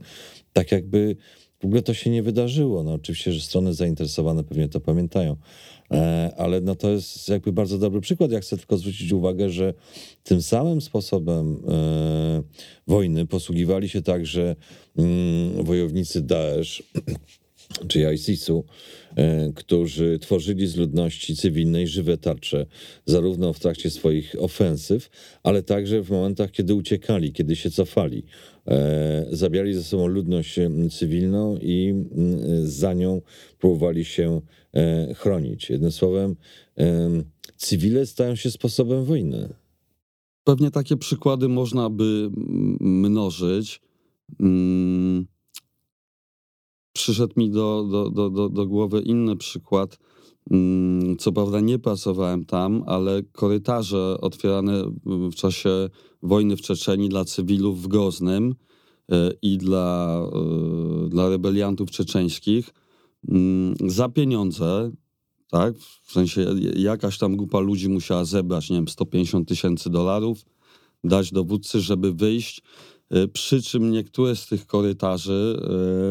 tak jakby w ogóle to się nie wydarzyło. No oczywiście, że strony zainteresowane pewnie to pamiętają, ale no to jest jakby bardzo dobry przykład. Ja chcę tylko zwrócić uwagę, że tym samym sposobem e, wojny posługiwali się także mm, wojownicy Daesh *clears throat* czy ISIS-u, e, którzy tworzyli z ludności cywilnej żywe tarcze, zarówno w trakcie swoich ofensyw, ale także w momentach, kiedy uciekali, kiedy się cofali. E, zabierali ze sobą ludność cywilną i za nią próbowali się e, chronić. Jednym słowem, cywile stają się sposobem wojny. Pewnie takie przykłady można by mnożyć. Mm, przyszedł mi do, do, do, do, do głowy inny przykład. Mm, co prawda nie pracowałem tam, ale korytarze otwierane w czasie wojny w Czeczeniu dla cywilów w Groznym e, i dla, e, dla rebeliantów czeczeńskich mm, za pieniądze, tak? W sensie jakaś tam grupa ludzi musiała zebrać, nie wiem, 150 tysięcy dolarów, dać dowódcy, żeby wyjść E, przy czym niektóre z tych korytarzy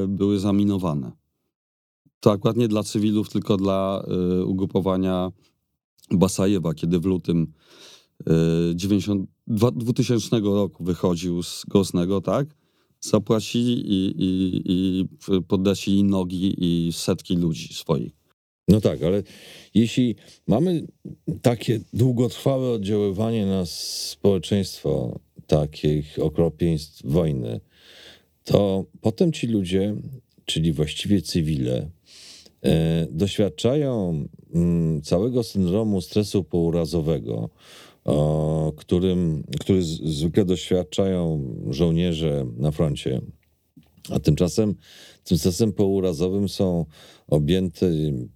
e, były zaminowane. To akurat nie dla cywilów, tylko dla e, ugrupowania Basajewa, kiedy w lutym 90, 2000 roku wychodził z Gosnego, tak? Zapłacili i, i, i nogi i setki ludzi swoich. No tak, ale jeśli mamy takie długotrwałe oddziaływanie na społeczeństwo takich okropieństw wojny, to potem ci ludzie, czyli właściwie cywile, doświadczają mm, całego syndromu stresu pourazowego, którym, który zwykle doświadczają żołnierze na froncie. A tymczasem tym stresem pourazowym są objęte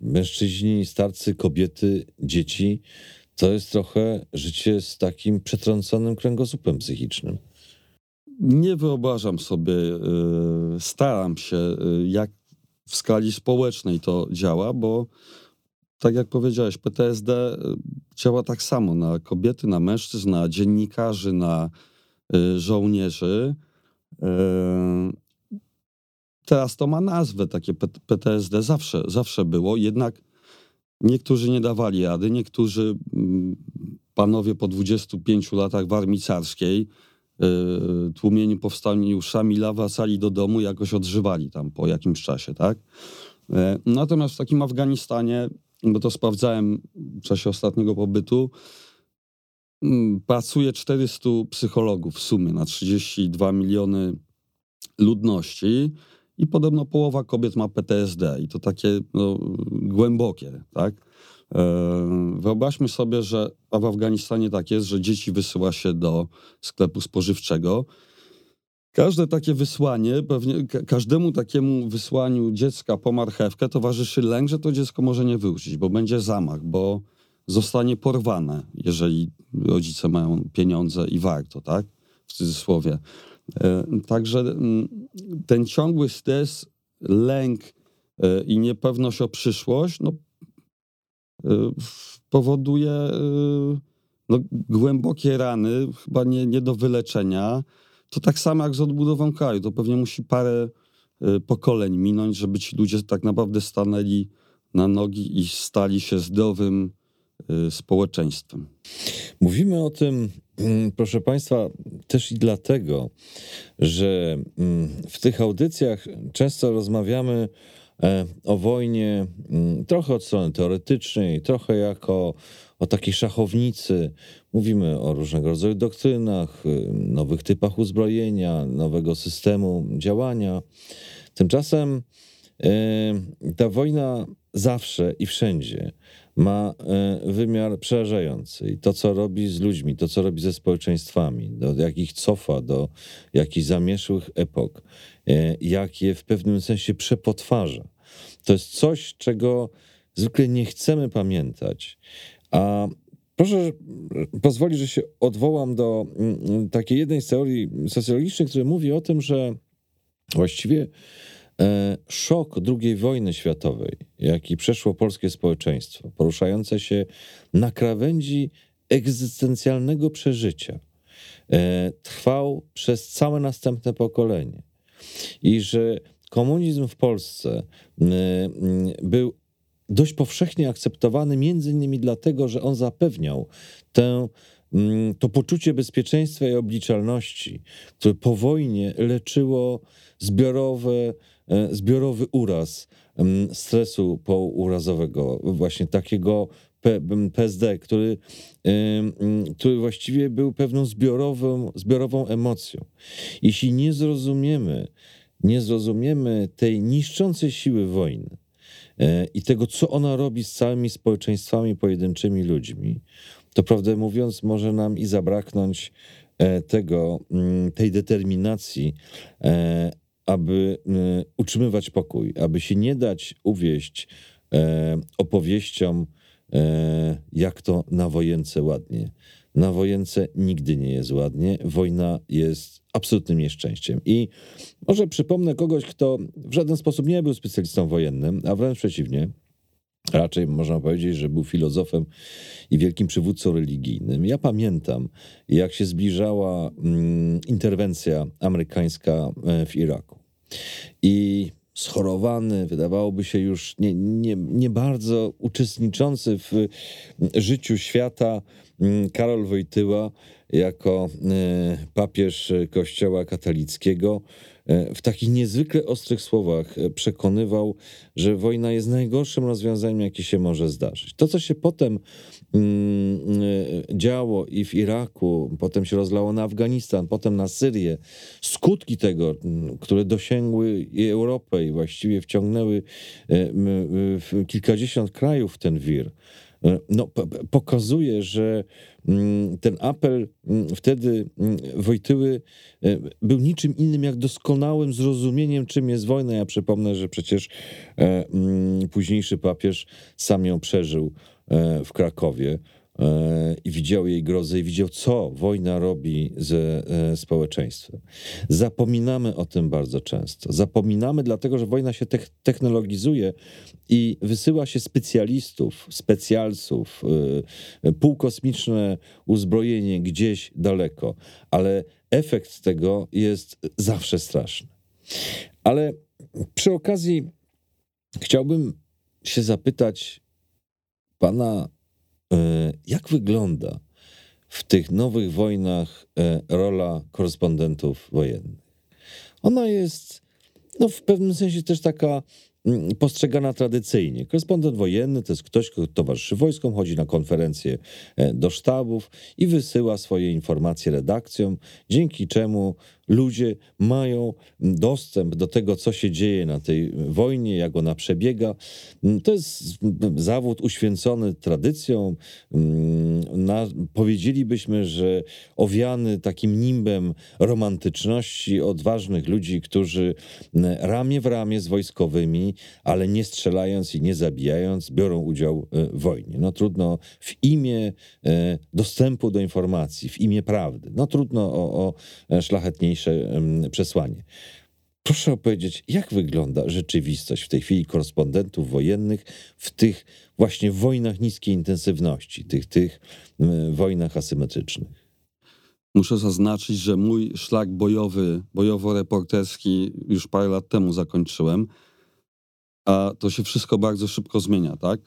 mężczyźni, starcy, kobiety, dzieci. To jest trochę życie z takim przetrąconym kręgosłupem psychicznym. Nie wyobrażam sobie, y, staram się, y, jak w skali społecznej to działa, bo tak jak powiedziałeś, PTSD y, działa tak samo na kobiety, na mężczyzn, na dziennikarzy, na y, żołnierzy. Y, Teraz to ma nazwę, takie PTSD zawsze, zawsze było, jednak niektórzy nie dawali rady, niektórzy mm, panowie po 25 latach w armii carskiej, tłumieniu powstaniu Szamila wracali do domu jakoś odżywali tam po jakimś czasie, tak? E, Natomiast w takim Afganistanie, bo to sprawdzałem w czasie ostatniego pobytu, mm, pracuje 400 psychologów w sumie na 32 miliony ludności i podobno połowa kobiet ma PTSD i to takie no, głębokie, tak? Wyobraźmy sobie, że w Afganistanie tak jest, że dzieci wysyła się do sklepu spożywczego. Każde takie wysłanie, pewnie ka- każdemu takiemu wysłaniu dziecka po marchewkę towarzyszy lęk, że to dziecko może nie wrócić, bo będzie zamach, bo zostanie porwane, jeżeli rodzice mają pieniądze i warto, tak? W cudzysłowie. Także mm, ten ciągły stres, lęk e, i niepewność o przyszłość, no, powoduje e, no, głębokie rany, chyba nie, nie do wyleczenia. To tak samo jak z odbudową kraju. To pewnie musi parę e, pokoleń minąć, żeby ci ludzie tak naprawdę stanęli na nogi i stali się zdrowym e, społeczeństwem. Mówimy o tym, mm, proszę Państwa, też i dlatego, że mm, w tych audycjach często rozmawiamy o wojnie mm, trochę od strony teoretycznej, trochę jako o takiej szachownicy. Mówimy o różnego rodzaju doktrynach, y, nowych typach uzbrojenia, nowego systemu działania. Tymczasem e, ta wojna zawsze i wszędzie ma e, wymiar przerażający. I to, co robi z ludźmi, to, co robi ze społeczeństwami, do jakich cofa do jakichś zamieszłych epok, e, jak je w pewnym sensie przepotwarza. To jest coś, czego zwykle nie chcemy pamiętać. A proszę pozwolić, że się odwołam do mm, takiej jednej z teorii socjologicznych, która mówi o tym, że właściwie szok II wojny światowej, jaki przeszło polskie społeczeństwo, poruszające się na krawędzi egzystencjalnego przeżycia, e, trwał przez całe następne pokolenie. I że komunizm w Polsce m, był dość powszechnie akceptowany, między innymi dlatego, że on zapewniał tę, to poczucie bezpieczeństwa i obliczalności, które po wojnie leczyło zbiorowe, e, zbiorowy uraz mm, stresu pourazowego, właśnie takiego PSD, który, ym, ym, który właściwie był pewną zbiorową, zbiorową emocją. Jeśli nie zrozumiemy, nie zrozumiemy tej niszczącej siły wojny, e, i tego, co ona robi z całymi społeczeństwami, pojedynczymi ludźmi, to prawdę mówiąc, może nam i zabraknąć e, tego, mm, tej determinacji, e, aby e, utrzymywać pokój, aby się nie dać uwieść e, opowieściom, e, jak to na wojence ładnie. Na wojence nigdy nie jest ładnie. Wojna jest absolutnym nieszczęściem. I może przypomnę kogoś, kto w żaden sposób nie był specjalistą wojennym, a wręcz przeciwnie. Raczej można powiedzieć, że był filozofem i wielkim przywódcą religijnym. Ja pamiętam, jak się zbliżała mm, interwencja amerykańska e, w Iraku. I schorowany, wydawałoby się już nie, nie, nie bardzo uczestniczący w życiu świata mm, Karol Wojtyła jako e, papież Kościoła katolickiego e, w takich niezwykle ostrych słowach e, przekonywał, że wojna jest najgorszym rozwiązaniem, jakie się może zdarzyć. To, co się potem mm, działo i w Iraku, potem się rozlało na Afganistan, potem na Syrię, skutki tego, mm, które dosięgły Europę i właściwie wciągnęły kilkadziesiąt krajów w ten wir, no, pokazuje, że mm, ten apel mm, wtedy mm, Wojtyły e, był niczym innym jak doskonałym zrozumieniem, czym jest wojna. Ja przypomnę, że przecież e, późniejszy papież sam ją przeżył e, w Krakowie i widział jej grozę i widział, co wojna robi ze społeczeństwem. Zapominamy o tym bardzo często. Zapominamy, dlatego że wojna się technologizuje i wysyła się specjalistów, specjalców, y, półkosmiczne uzbrojenie gdzieś daleko, ale efekt tego jest zawsze straszny. Ale przy okazji chciałbym się zapytać pana E, jak wygląda w tych nowych wojnach e, rola korespondentów wojennych? Ona jest no, w pewnym sensie też taka mm, postrzegana tradycyjnie. Korespondent wojenny to jest ktoś, kto towarzyszy wojskom, chodzi na konferencje e, do sztabów i wysyła swoje informacje redakcjom, dzięki czemu ludzie mają dostęp do tego, co się dzieje na tej wojnie, jak ona przebiega. To jest zawód uświęcony tradycją. Na, powiedzielibyśmy, że owiany takim nimbem romantyczności odważnych ludzi, którzy ramię w ramię z wojskowymi, ale nie strzelając i nie zabijając, biorą udział e, w wojnie. No trudno w imię e, dostępu do informacji, w imię prawdy. No trudno o, o e, szlachetniejsze przesłanie. Proszę opowiedzieć, jak wygląda rzeczywistość w tej chwili korespondentów wojennych w tych właśnie wojnach niskiej intensywności, tych, tych wojnach asymetrycznych? Muszę zaznaczyć, że mój szlak bojowy, bojowo-reporterski już parę lat temu zakończyłem, a to się wszystko bardzo szybko zmienia, tak?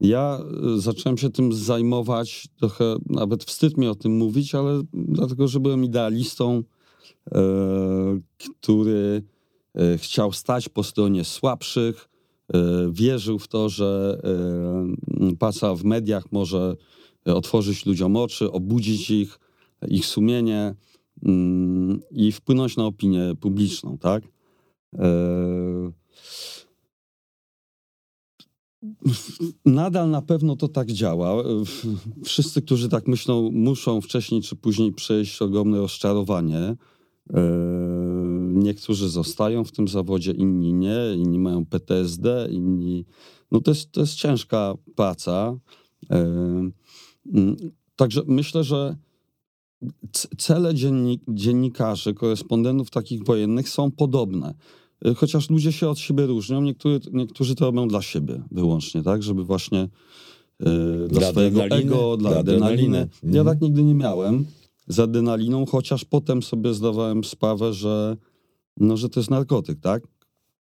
Ja y, zacząłem się tym zajmować, trochę nawet wstyd mi o tym mówić, ale dlatego, że byłem idealistą, E, który e, chciał stać po stronie słabszych, e, wierzył w to, że praca w mediach może otworzyć ludziom oczy, obudzić ich, ich sumienie mm, i wpłynąć na opinię publiczną, tak? Nadal na pewno to tak działa. Wszyscy, którzy tak myślą, muszą wcześniej czy później przejść ogromne rozczarowanie. E, niektórzy zostają w tym zawodzie, inni nie, inni mają PTSD, inni. No to jest, to jest ciężka praca. E, mm, także myślę, że cele dziennik, dziennikarzy, korespondentów takich wojennych są podobne. E, chociaż ludzie się od siebie różnią, niektórzy, niektórzy to robią dla siebie wyłącznie, tak, żeby właśnie dla, dla swojego ego, dla, dla adrenaliny. adrenaliny. Ja mhm. tak nigdy nie miałem z adrenaliną, chociaż potem sobie zdawałem sprawę, że, no, że to jest narkotyk, tak?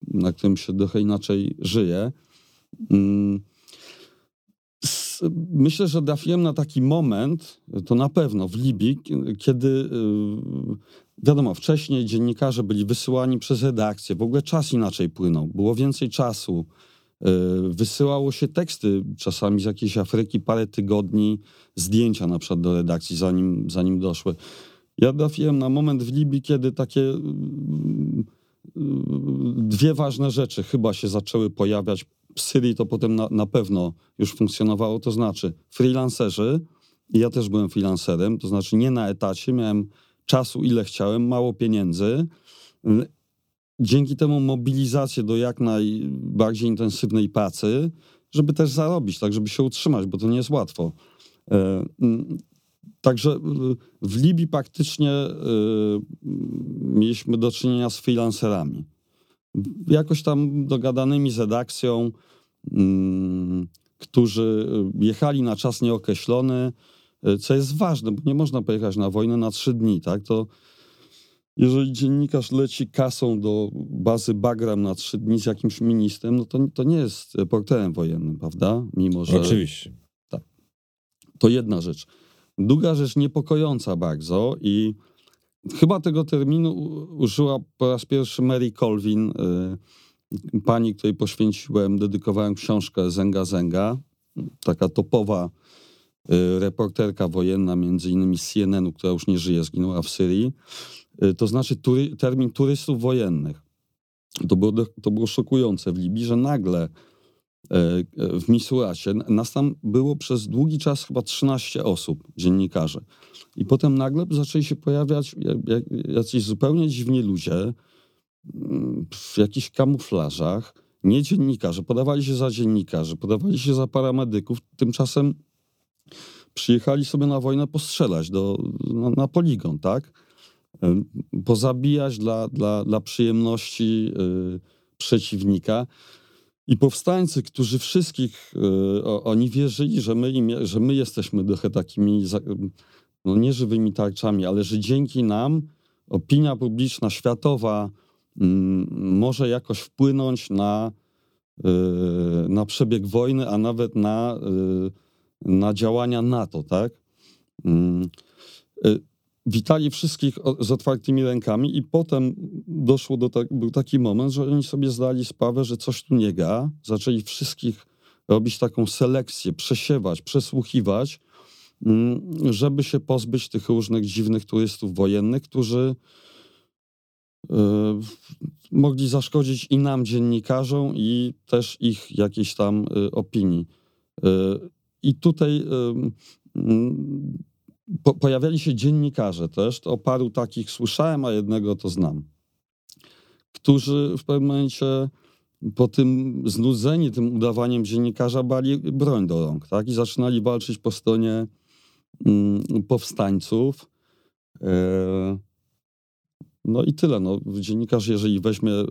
Na którym się trochę inaczej żyje. Mm. Myślę, że trafiłem na taki moment, to na pewno w Libii, kiedy y, wiadomo, wcześniej dziennikarze byli wysyłani przez redakcję, w ogóle czas inaczej płynął, było więcej czasu. Y, wysyłało się teksty czasami z jakiejś Afryki, parę tygodni, zdjęcia na przykład do redakcji, zanim, zanim doszły. Ja trafiłem na moment w Libii, kiedy takie y, y, dwie ważne rzeczy chyba się zaczęły pojawiać. W Syrii to potem na, na pewno już funkcjonowało, to znaczy freelancerzy, ja też byłem freelancerem, to znaczy nie na etacie, miałem czasu ile chciałem, mało pieniędzy dzięki temu mobilizację do jak najbardziej intensywnej pracy, żeby też zarobić, tak, żeby się utrzymać, bo to nie jest łatwo. E, także w Libii praktycznie e, mieliśmy do czynienia z freelancerami. Jakoś tam dogadanymi z redakcją, którzy jechali na czas nieokreślony, e, co jest ważne, bo nie można pojechać na wojnę na trzy dni, tak? To jeżeli dziennikarz leci kasą do bazy Bagram na trzy dni z jakimś ministrem, no to, to nie jest reporterem wojennym, prawda? Mimo, że... Oczywiście. Tak. To jedna rzecz. Druga rzecz niepokojąca bardzo i chyba tego terminu użyła po raz pierwszy Mary Colvin, y, pani, której poświęciłem, dedykowałem książkę Zenga Zenga, taka topowa y, reporterka wojenna, między innymi z CNN-u, która już nie żyje, zginęła w Syrii. Y, to znaczy tury, termin turystów wojennych. To było, to było szokujące w Libii, że nagle E, w Misuracie. Nas tam było przez długi czas chyba 13 osób, dziennikarzy. I potem nagle zaczęli się pojawiać jacyś zupełnie dziwni ludzie w jakichś kamuflażach, nie dziennikarze, podawali się za dziennikarzy, podawali się za paramedyków. Tymczasem przyjechali sobie na wojnę postrzelać do, na, na poligon, tak? E, pozabijać dla, dla, dla przyjemności yy, przeciwnika. I powstańcy, którzy wszystkich, y, oni wierzyli, że my, że my jesteśmy trochę takimi, no nie żywymi tarczami, ale że dzięki nam opinia publiczna światowa y, może jakoś wpłynąć na, y, na przebieg wojny, a nawet na, y, na działania NATO, tak? Y, witali wszystkich z otwartymi rękami i potem doszło do tak, był taki moment, że oni sobie zdali sprawę, że coś tu nie ga. Zaczęli wszystkich robić taką selekcję, przesiewać, przesłuchiwać, mm, żeby się pozbyć tych różnych dziwnych turystów wojennych, którzy yy, mogli zaszkodzić i nam, dziennikarzom, i też ich jakiejś tam yy, opinii. Yy, I tutaj po, pojawiali się dziennikarze też, to o paru takich słyszałem, a jednego to znam, którzy w pewnym momencie po tym znudzeni tym udawaniem dziennikarza bali broń do rąk, tak? I zaczynali walczyć po stronie mm, powstańców. E, no i tyle. No, dziennikarz, jeżeli weźmie y,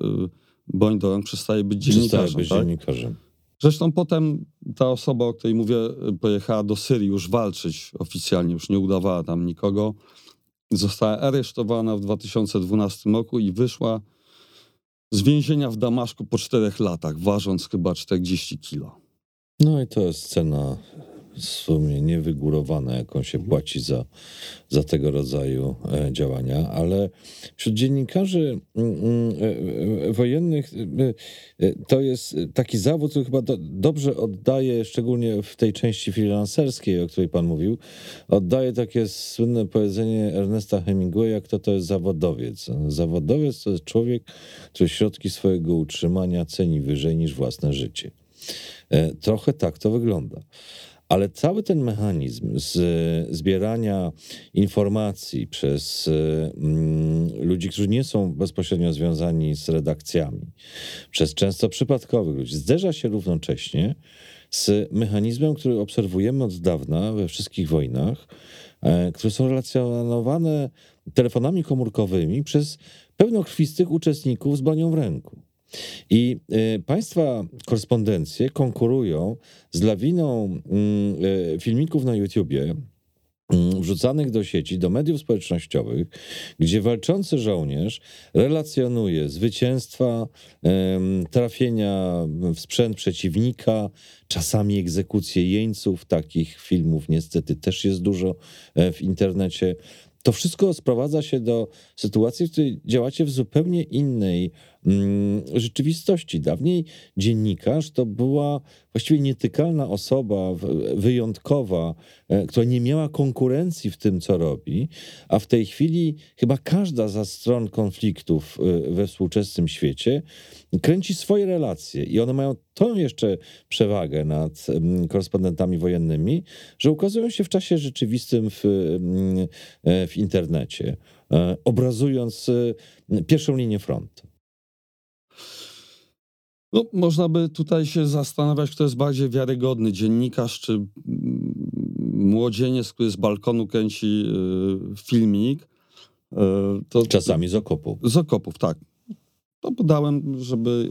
broń do rąk, przestaje być dziennikarzem. Przestaje być tak? dziennikarzem. Zresztą potem ta osoba, o której mówię, pojechała do Syrii już walczyć oficjalnie, już nie udawała tam nikogo. Została aresztowana w 2012 roku i wyszła z więzienia w Damaszku po czterech latach, ważąc chyba 40 kilo. No i to jest cena sumie niewygórowane, jaką się płaci za, za tego rodzaju e, działania, ale wśród dziennikarzy mm, mm, e, e, wojennych to jest taki zawód, który chyba do, dobrze oddaje, szczególnie w tej części freelancerskiej, o której pan mówił, oddaje takie słynne powiedzenie Ernesta Hemingwaya, kto to jest zawodowiec. Zawodowiec to jest człowiek, który środki swojego utrzymania ceni wyżej niż własne życie. Trochę tak to wygląda. Ale cały ten mechanizm z zbierania informacji przez mm, ludzi, którzy nie są bezpośrednio związani z redakcjami, przez często przypadkowych ludzi, zderza się równocześnie z mechanizmem, który obserwujemy od dawna we wszystkich wojnach, e, które są relacjonowane telefonami komórkowymi przez pełnokrwistych uczestników z bronią w ręku. I y, państwa korespondencje konkurują z lawiną y, filmików na YouTubie, y, wrzucanych do sieci, do mediów społecznościowych, gdzie walczący żołnierz relacjonuje zwycięstwa, trafienia w sprzęt przeciwnika, czasami egzekucje jeńców. Takich filmów niestety też jest dużo e, w internecie. To wszystko sprowadza się do sytuacji, w której działacie w zupełnie innej mm, rzeczywistości. Dawniej dziennikarz to była właściwie nietykalna osoba, wyjątkowa, e, która nie miała konkurencji w tym, co robi, a w tej chwili chyba każda ze stron konfliktów e, we współczesnym świecie kręci swoje relacje i one mają tą jeszcze przewagę nad mm, korespondentami wojennymi, że ukazują się w czasie rzeczywistym w, mm, e, w internecie, obrazując pierwszą linię frontu. No, można by tutaj się zastanawiać, kto jest bardziej wiarygodny, dziennikarz czy młodzieniec, który z balkonu kręci y, filmik. Y, to, Czasami z okopów. Z okopów, tak. To podałem, żeby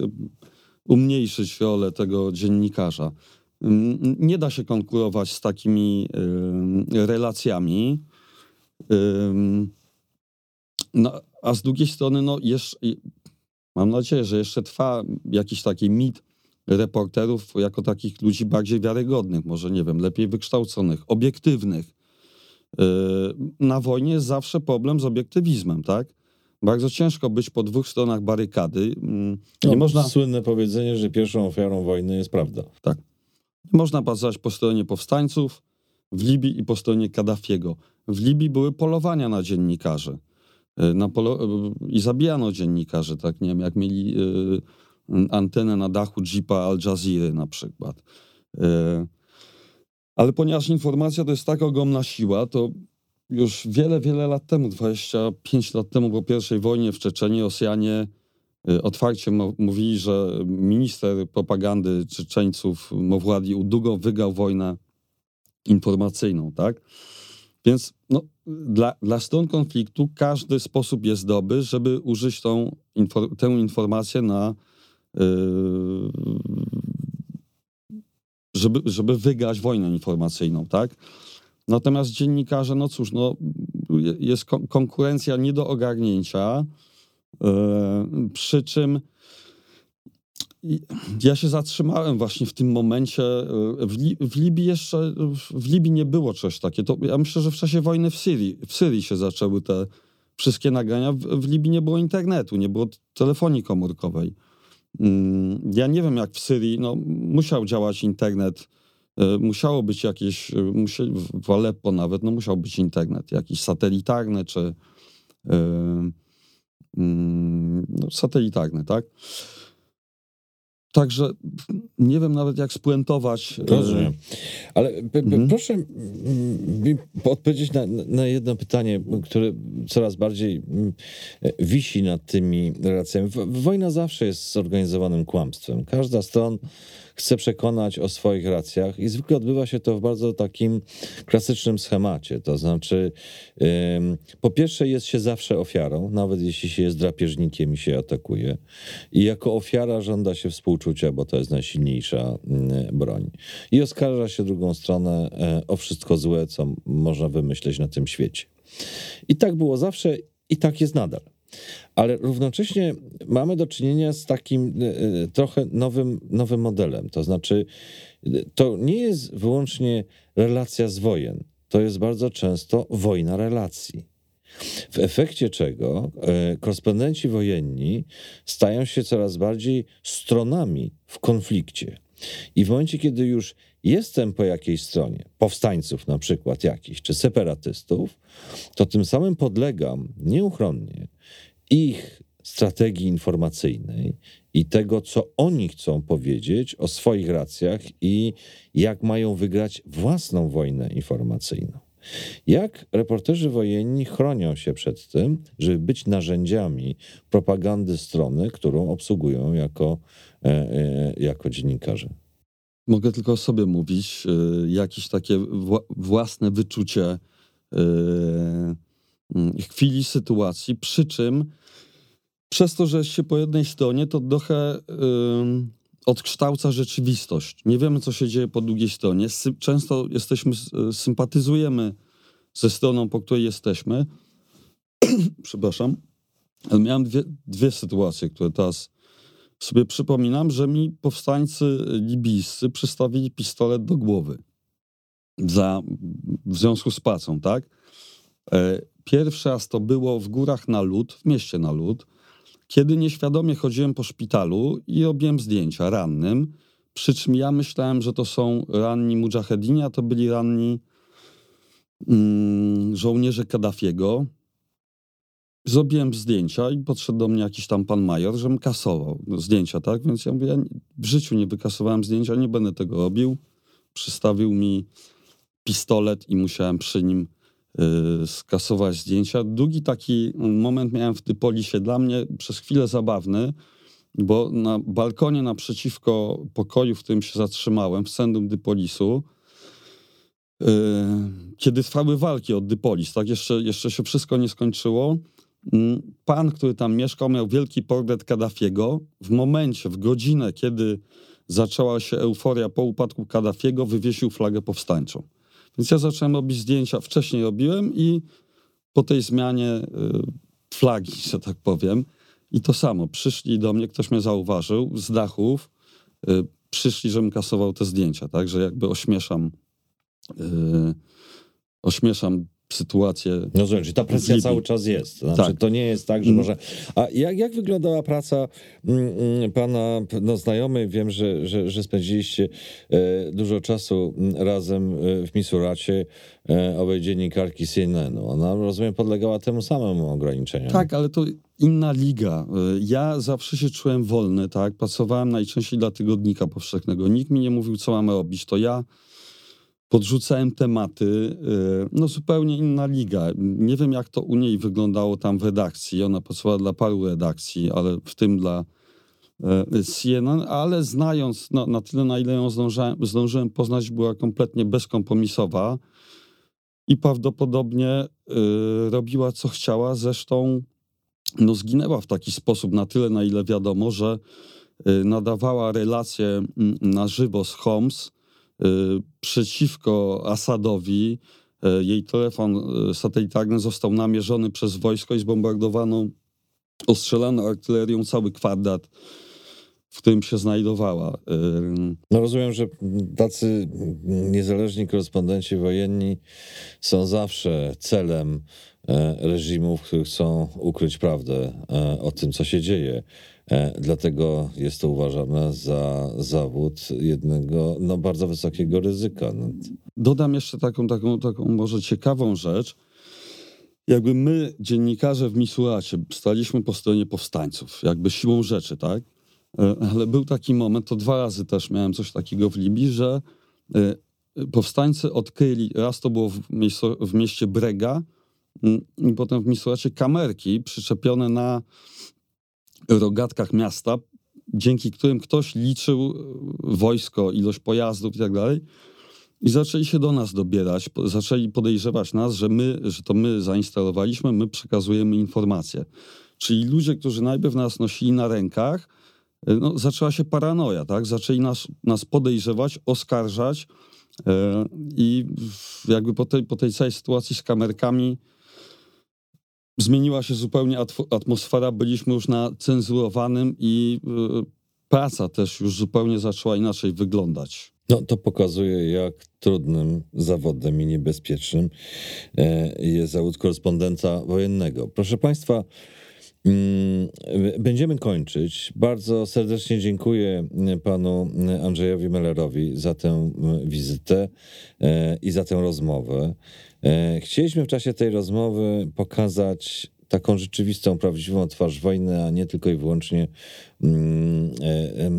umniejszyć rolę tego dziennikarza. Nie da się konkurować z takimi y, relacjami. No, a z drugiej strony, no, jeszcze, Mam nadzieję, że jeszcze trwa jakiś taki mit reporterów jako takich ludzi bardziej wiarygodnych, może nie wiem, lepiej wykształconych, obiektywnych. Na wojnie jest zawsze problem z obiektywizmem, tak? Bardzo ciężko być po dwóch stronach barykady. Mm, nie no, można... Słynne powiedzenie, że pierwszą ofiarą wojny jest prawda. Tak. Nie można bazować po stronie powstańców w Libii i po stronie Kaddafiego. W Libii były polowania na dziennikarzy. Na polo... I zabijano dziennikarzy, tak? Nie wiem, jak mieli antenę na dachu jeepa Al Jazeera na przykład. Ale ponieważ informacja to jest tak ogromna siła, to już wiele, wiele lat temu, 25 lat temu po pierwszej wojnie w Czeczeniu Rosjanie otwarcie mówili, że minister propagandy Czeczeńców Mowładi Udugo wygrał wojnę informacyjną, tak? Więc no, dla, dla stron konfliktu każdy sposób jest dobry, żeby użyć tą, tę informację na Yy, żeby, żeby wygrać wojnę informacyjną, tak? Natomiast dziennikarze, no cóż, no, jest konkurencja nie do ogarnięcia, yy, przy czym ja się zatrzymałem właśnie w tym momencie. Yy, w, Li w, Libii jeszcze, w Libii nie było czegoś takiego. To ja myślę, że w czasie wojny w Syrii, w Syrii się zaczęły te wszystkie nagrania. W, w Libii nie było internetu, nie było telefonii komórkowej. Mm, ja nie wiem, jak w Syrii, no, musiał działać internet, e, musiało być jakieś, e, w Aleppo nawet, no, musiał być internet, jakiś satelitarny, czy yy, no, satelitarny, tak? Także nie wiem nawet, jak spuentować. Rozumiem. Ale mhm. proszę mi odpowiedzieć na, na, jedno pytanie, które coraz bardziej wisi nad tymi relacjami. Wojna zawsze jest zorganizowanym kłamstwem. Każda strona chce przekonać o swoich racjach i zwykle odbywa się to w bardzo takim klasycznym schemacie. To znaczy, po pierwsze, jest się zawsze ofiarą, nawet jeśli się jest drapieżnikiem i się atakuje. I jako ofiara żąda się współczucia, bo to jest najsilniejsza broń. I oskarża się drugą stronę e, o wszystko złe, co można wymyśleć na tym świecie. I tak było zawsze i tak jest nadal. Ale równocześnie mamy do czynienia z takim e, e, trochę nowym, nowym modelem. To znaczy, to nie jest wyłącznie relacja z wojen, to jest bardzo często wojna relacji. W efekcie czego e, korespondenci wojenni stają się coraz bardziej stronami w konflikcie. I w momencie, kiedy już jestem po jakiejś stronie, powstańców na przykład jakichś, czy separatystów, to tym samym podlegam nieuchronnie ich strategii informacyjnej i tego, co oni chcą powiedzieć o swoich racjach i jak mają wygrać własną wojnę informacyjną. Jak reporterzy wojenni chronią się przed tym, żeby być narzędziami propagandy strony, którą obsługują jako, e, e, jako dziennikarze? Mogę tylko o sobie mówić. E, jakieś takie własne wyczucie chwili, sytuacji, przy czym przez to, że się po jednej stronie, to trochę odkształca rzeczywistość. Nie wiemy, co się dzieje po drugiej stronie. Często jesteśmy, sympatyzujemy ze stroną, po której jesteśmy. *clears throat* Przepraszam. Miałem dwie, dwie sytuacje, które teraz sobie przypominam, że mi powstańcy libijscy przystawili pistolet do głowy za, w związku z pracą, tak? E, pierwszy raz to było w górach na lód, w mieście na lód kiedy nieświadomie chodziłem po szpitalu i robiłem zdjęcia rannym, przy czym ja myślałem, że to są ranni mujahedini, a to byli ranni mm, żołnierze Kaddafiego. Zrobiłem zdjęcia i podszedł do mnie jakiś tam pan major, żebym kasował zdjęcia, tak? Więc ja mówię, ja w życiu nie wykasowałem zdjęcia, nie będę tego robił. Przystawił mi pistolet i musiałem przy nim Y, skasować zdjęcia. Drugi taki moment miałem w Typolisie, dla mnie przez chwilę zabawny, bo na balkonie naprzeciwko pokoju, w którym się zatrzymałem, w centrum Dypolisu, y, kiedy trwały walki od Dypolis, tak, jeszcze, jeszcze się wszystko nie skończyło, pan, który tam mieszkał, miał wielki portret Kaddafiego. W momencie, w godzinę, kiedy zaczęła się euforia po upadku Kaddafiego, wywiesił flagę powstańczą. Więc ja zacząłem robić zdjęcia, wcześniej robiłem i po tej zmianie y, flagi, że tak powiem, i to samo, przyszli do mnie, ktoś mnie zauważył z dachów, y, przyszli, żebym kasował te zdjęcia, tak, że jakby ośmieszam, y, ośmieszam sytuację. Rozumiem, czyli ta presja Libii. cały czas jest. To Znaczy, Tak. To nie jest tak, że może... A jak, jak wyglądała praca mm, mm, pana no, znajomych? Wiem, że, że, że spędziliście e, dużo czasu mm, razem e, w Misuracie e, owej dziennikarki CNN-u. Ona, rozumiem, podlegała temu samemu ograniczeniom. Tak, ale to inna liga. Ja zawsze się czułem wolny, tak? Pracowałem najczęściej dla tygodnika powszechnego. Nikt mi nie mówił, co mam robić. To ja podrzucałem tematy. y, No zupełnie inna liga. Nie wiem, jak to u niej wyglądało tam w redakcji. Ona pracowała dla paru redakcji, ale w tym dla e, CNN, ale znając, no, na tyle, na ile ją zdążyłem, zdążyłem poznać, była kompletnie bezkompromisowa i prawdopodobnie y, robiła, co chciała. Zresztą no, zginęła w taki sposób, na tyle, na ile wiadomo, że y, nadawała relacje mm, na żywo z Homs y, przeciwko Asadowi. Y, Jej telefon y, satelitarny został namierzony przez wojsko i zbombardowano, ostrzelano artylerią cały kwadrat, w którym się znajdowała. Y, No rozumiem, że tacy niezależni korespondenci wojenni są zawsze celem reżimów, które chcą ukryć prawdę o tym, co się dzieje. E, Dlatego jest to uważane za zawód jednego no, bardzo wysokiego ryzyka. No, Dodam jeszcze taką, taką, taką może ciekawą rzecz. Jakby my, dziennikarze w Misuracie, staliśmy po stronie powstańców, jakby siłą rzeczy, tak? E, Ale był taki moment, to dwa razy też miałem coś takiego w Libii, że e, powstańcy odkryli, raz to było w, miejscu, w mieście Brega, i potem w Misuracie kamerki przyczepione na rogatkach miasta, dzięki którym ktoś liczył e, wojsko, ilość pojazdów i tak dalej. I zaczęli się do nas dobierać, zaczęli podejrzewać nas, że my, że to my zainstalowaliśmy, my przekazujemy informacje. Czyli ludzie, którzy najpierw nas nosili na rękach, y, no, zaczęła się paranoja, tak? Zaczęli nas, nas podejrzewać, oskarżać e, i jakby po tej, po tej całej sytuacji z kamerkami zmieniła się zupełnie atmosfera, byliśmy już na cenzurowanym i y, praca też już zupełnie zaczęła inaczej wyglądać. No, to pokazuje, jak trudnym zawodem i niebezpiecznym e, jest zawód korespondenta wojennego. Proszę Państwa, mm, będziemy kończyć. Bardzo serdecznie dziękuję panu Andrzejowi Mellerowi za tę wizytę e, i za tę rozmowę. E, Chcieliśmy w czasie tej rozmowy pokazać taką rzeczywistą, prawdziwą twarz wojny, a nie tylko i wyłącznie mm, e,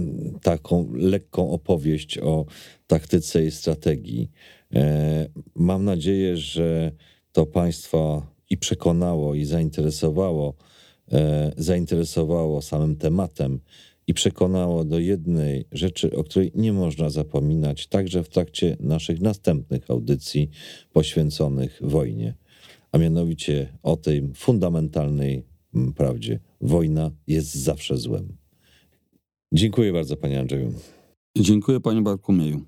taką lekką opowieść o taktyce i strategii. E, Mam nadzieję, że to Państwa i przekonało, i zainteresowało, zainteresowało samym tematem i przekonało do jednej rzeczy, o której nie można zapominać, także w trakcie naszych następnych audycji poświęconych wojnie, a mianowicie o tej fundamentalnej mm, prawdzie. Wojna jest zawsze złem. Dziękuję bardzo, panie Andrzeju. Dziękuję panie Bartłomieju.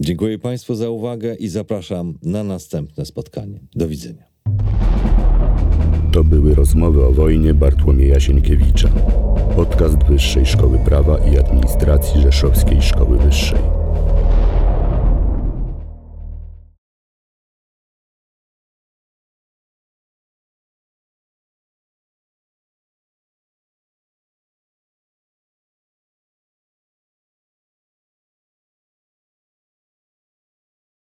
Dziękuję Państwu za uwagę i zapraszam na następne spotkanie. Do widzenia. To były rozmowy o wojnie Bartłomieja Sienkiewicza. Podcast Wyższej Szkoły Prawa i Administracji Rzeszowskiej Szkoły Wyższej.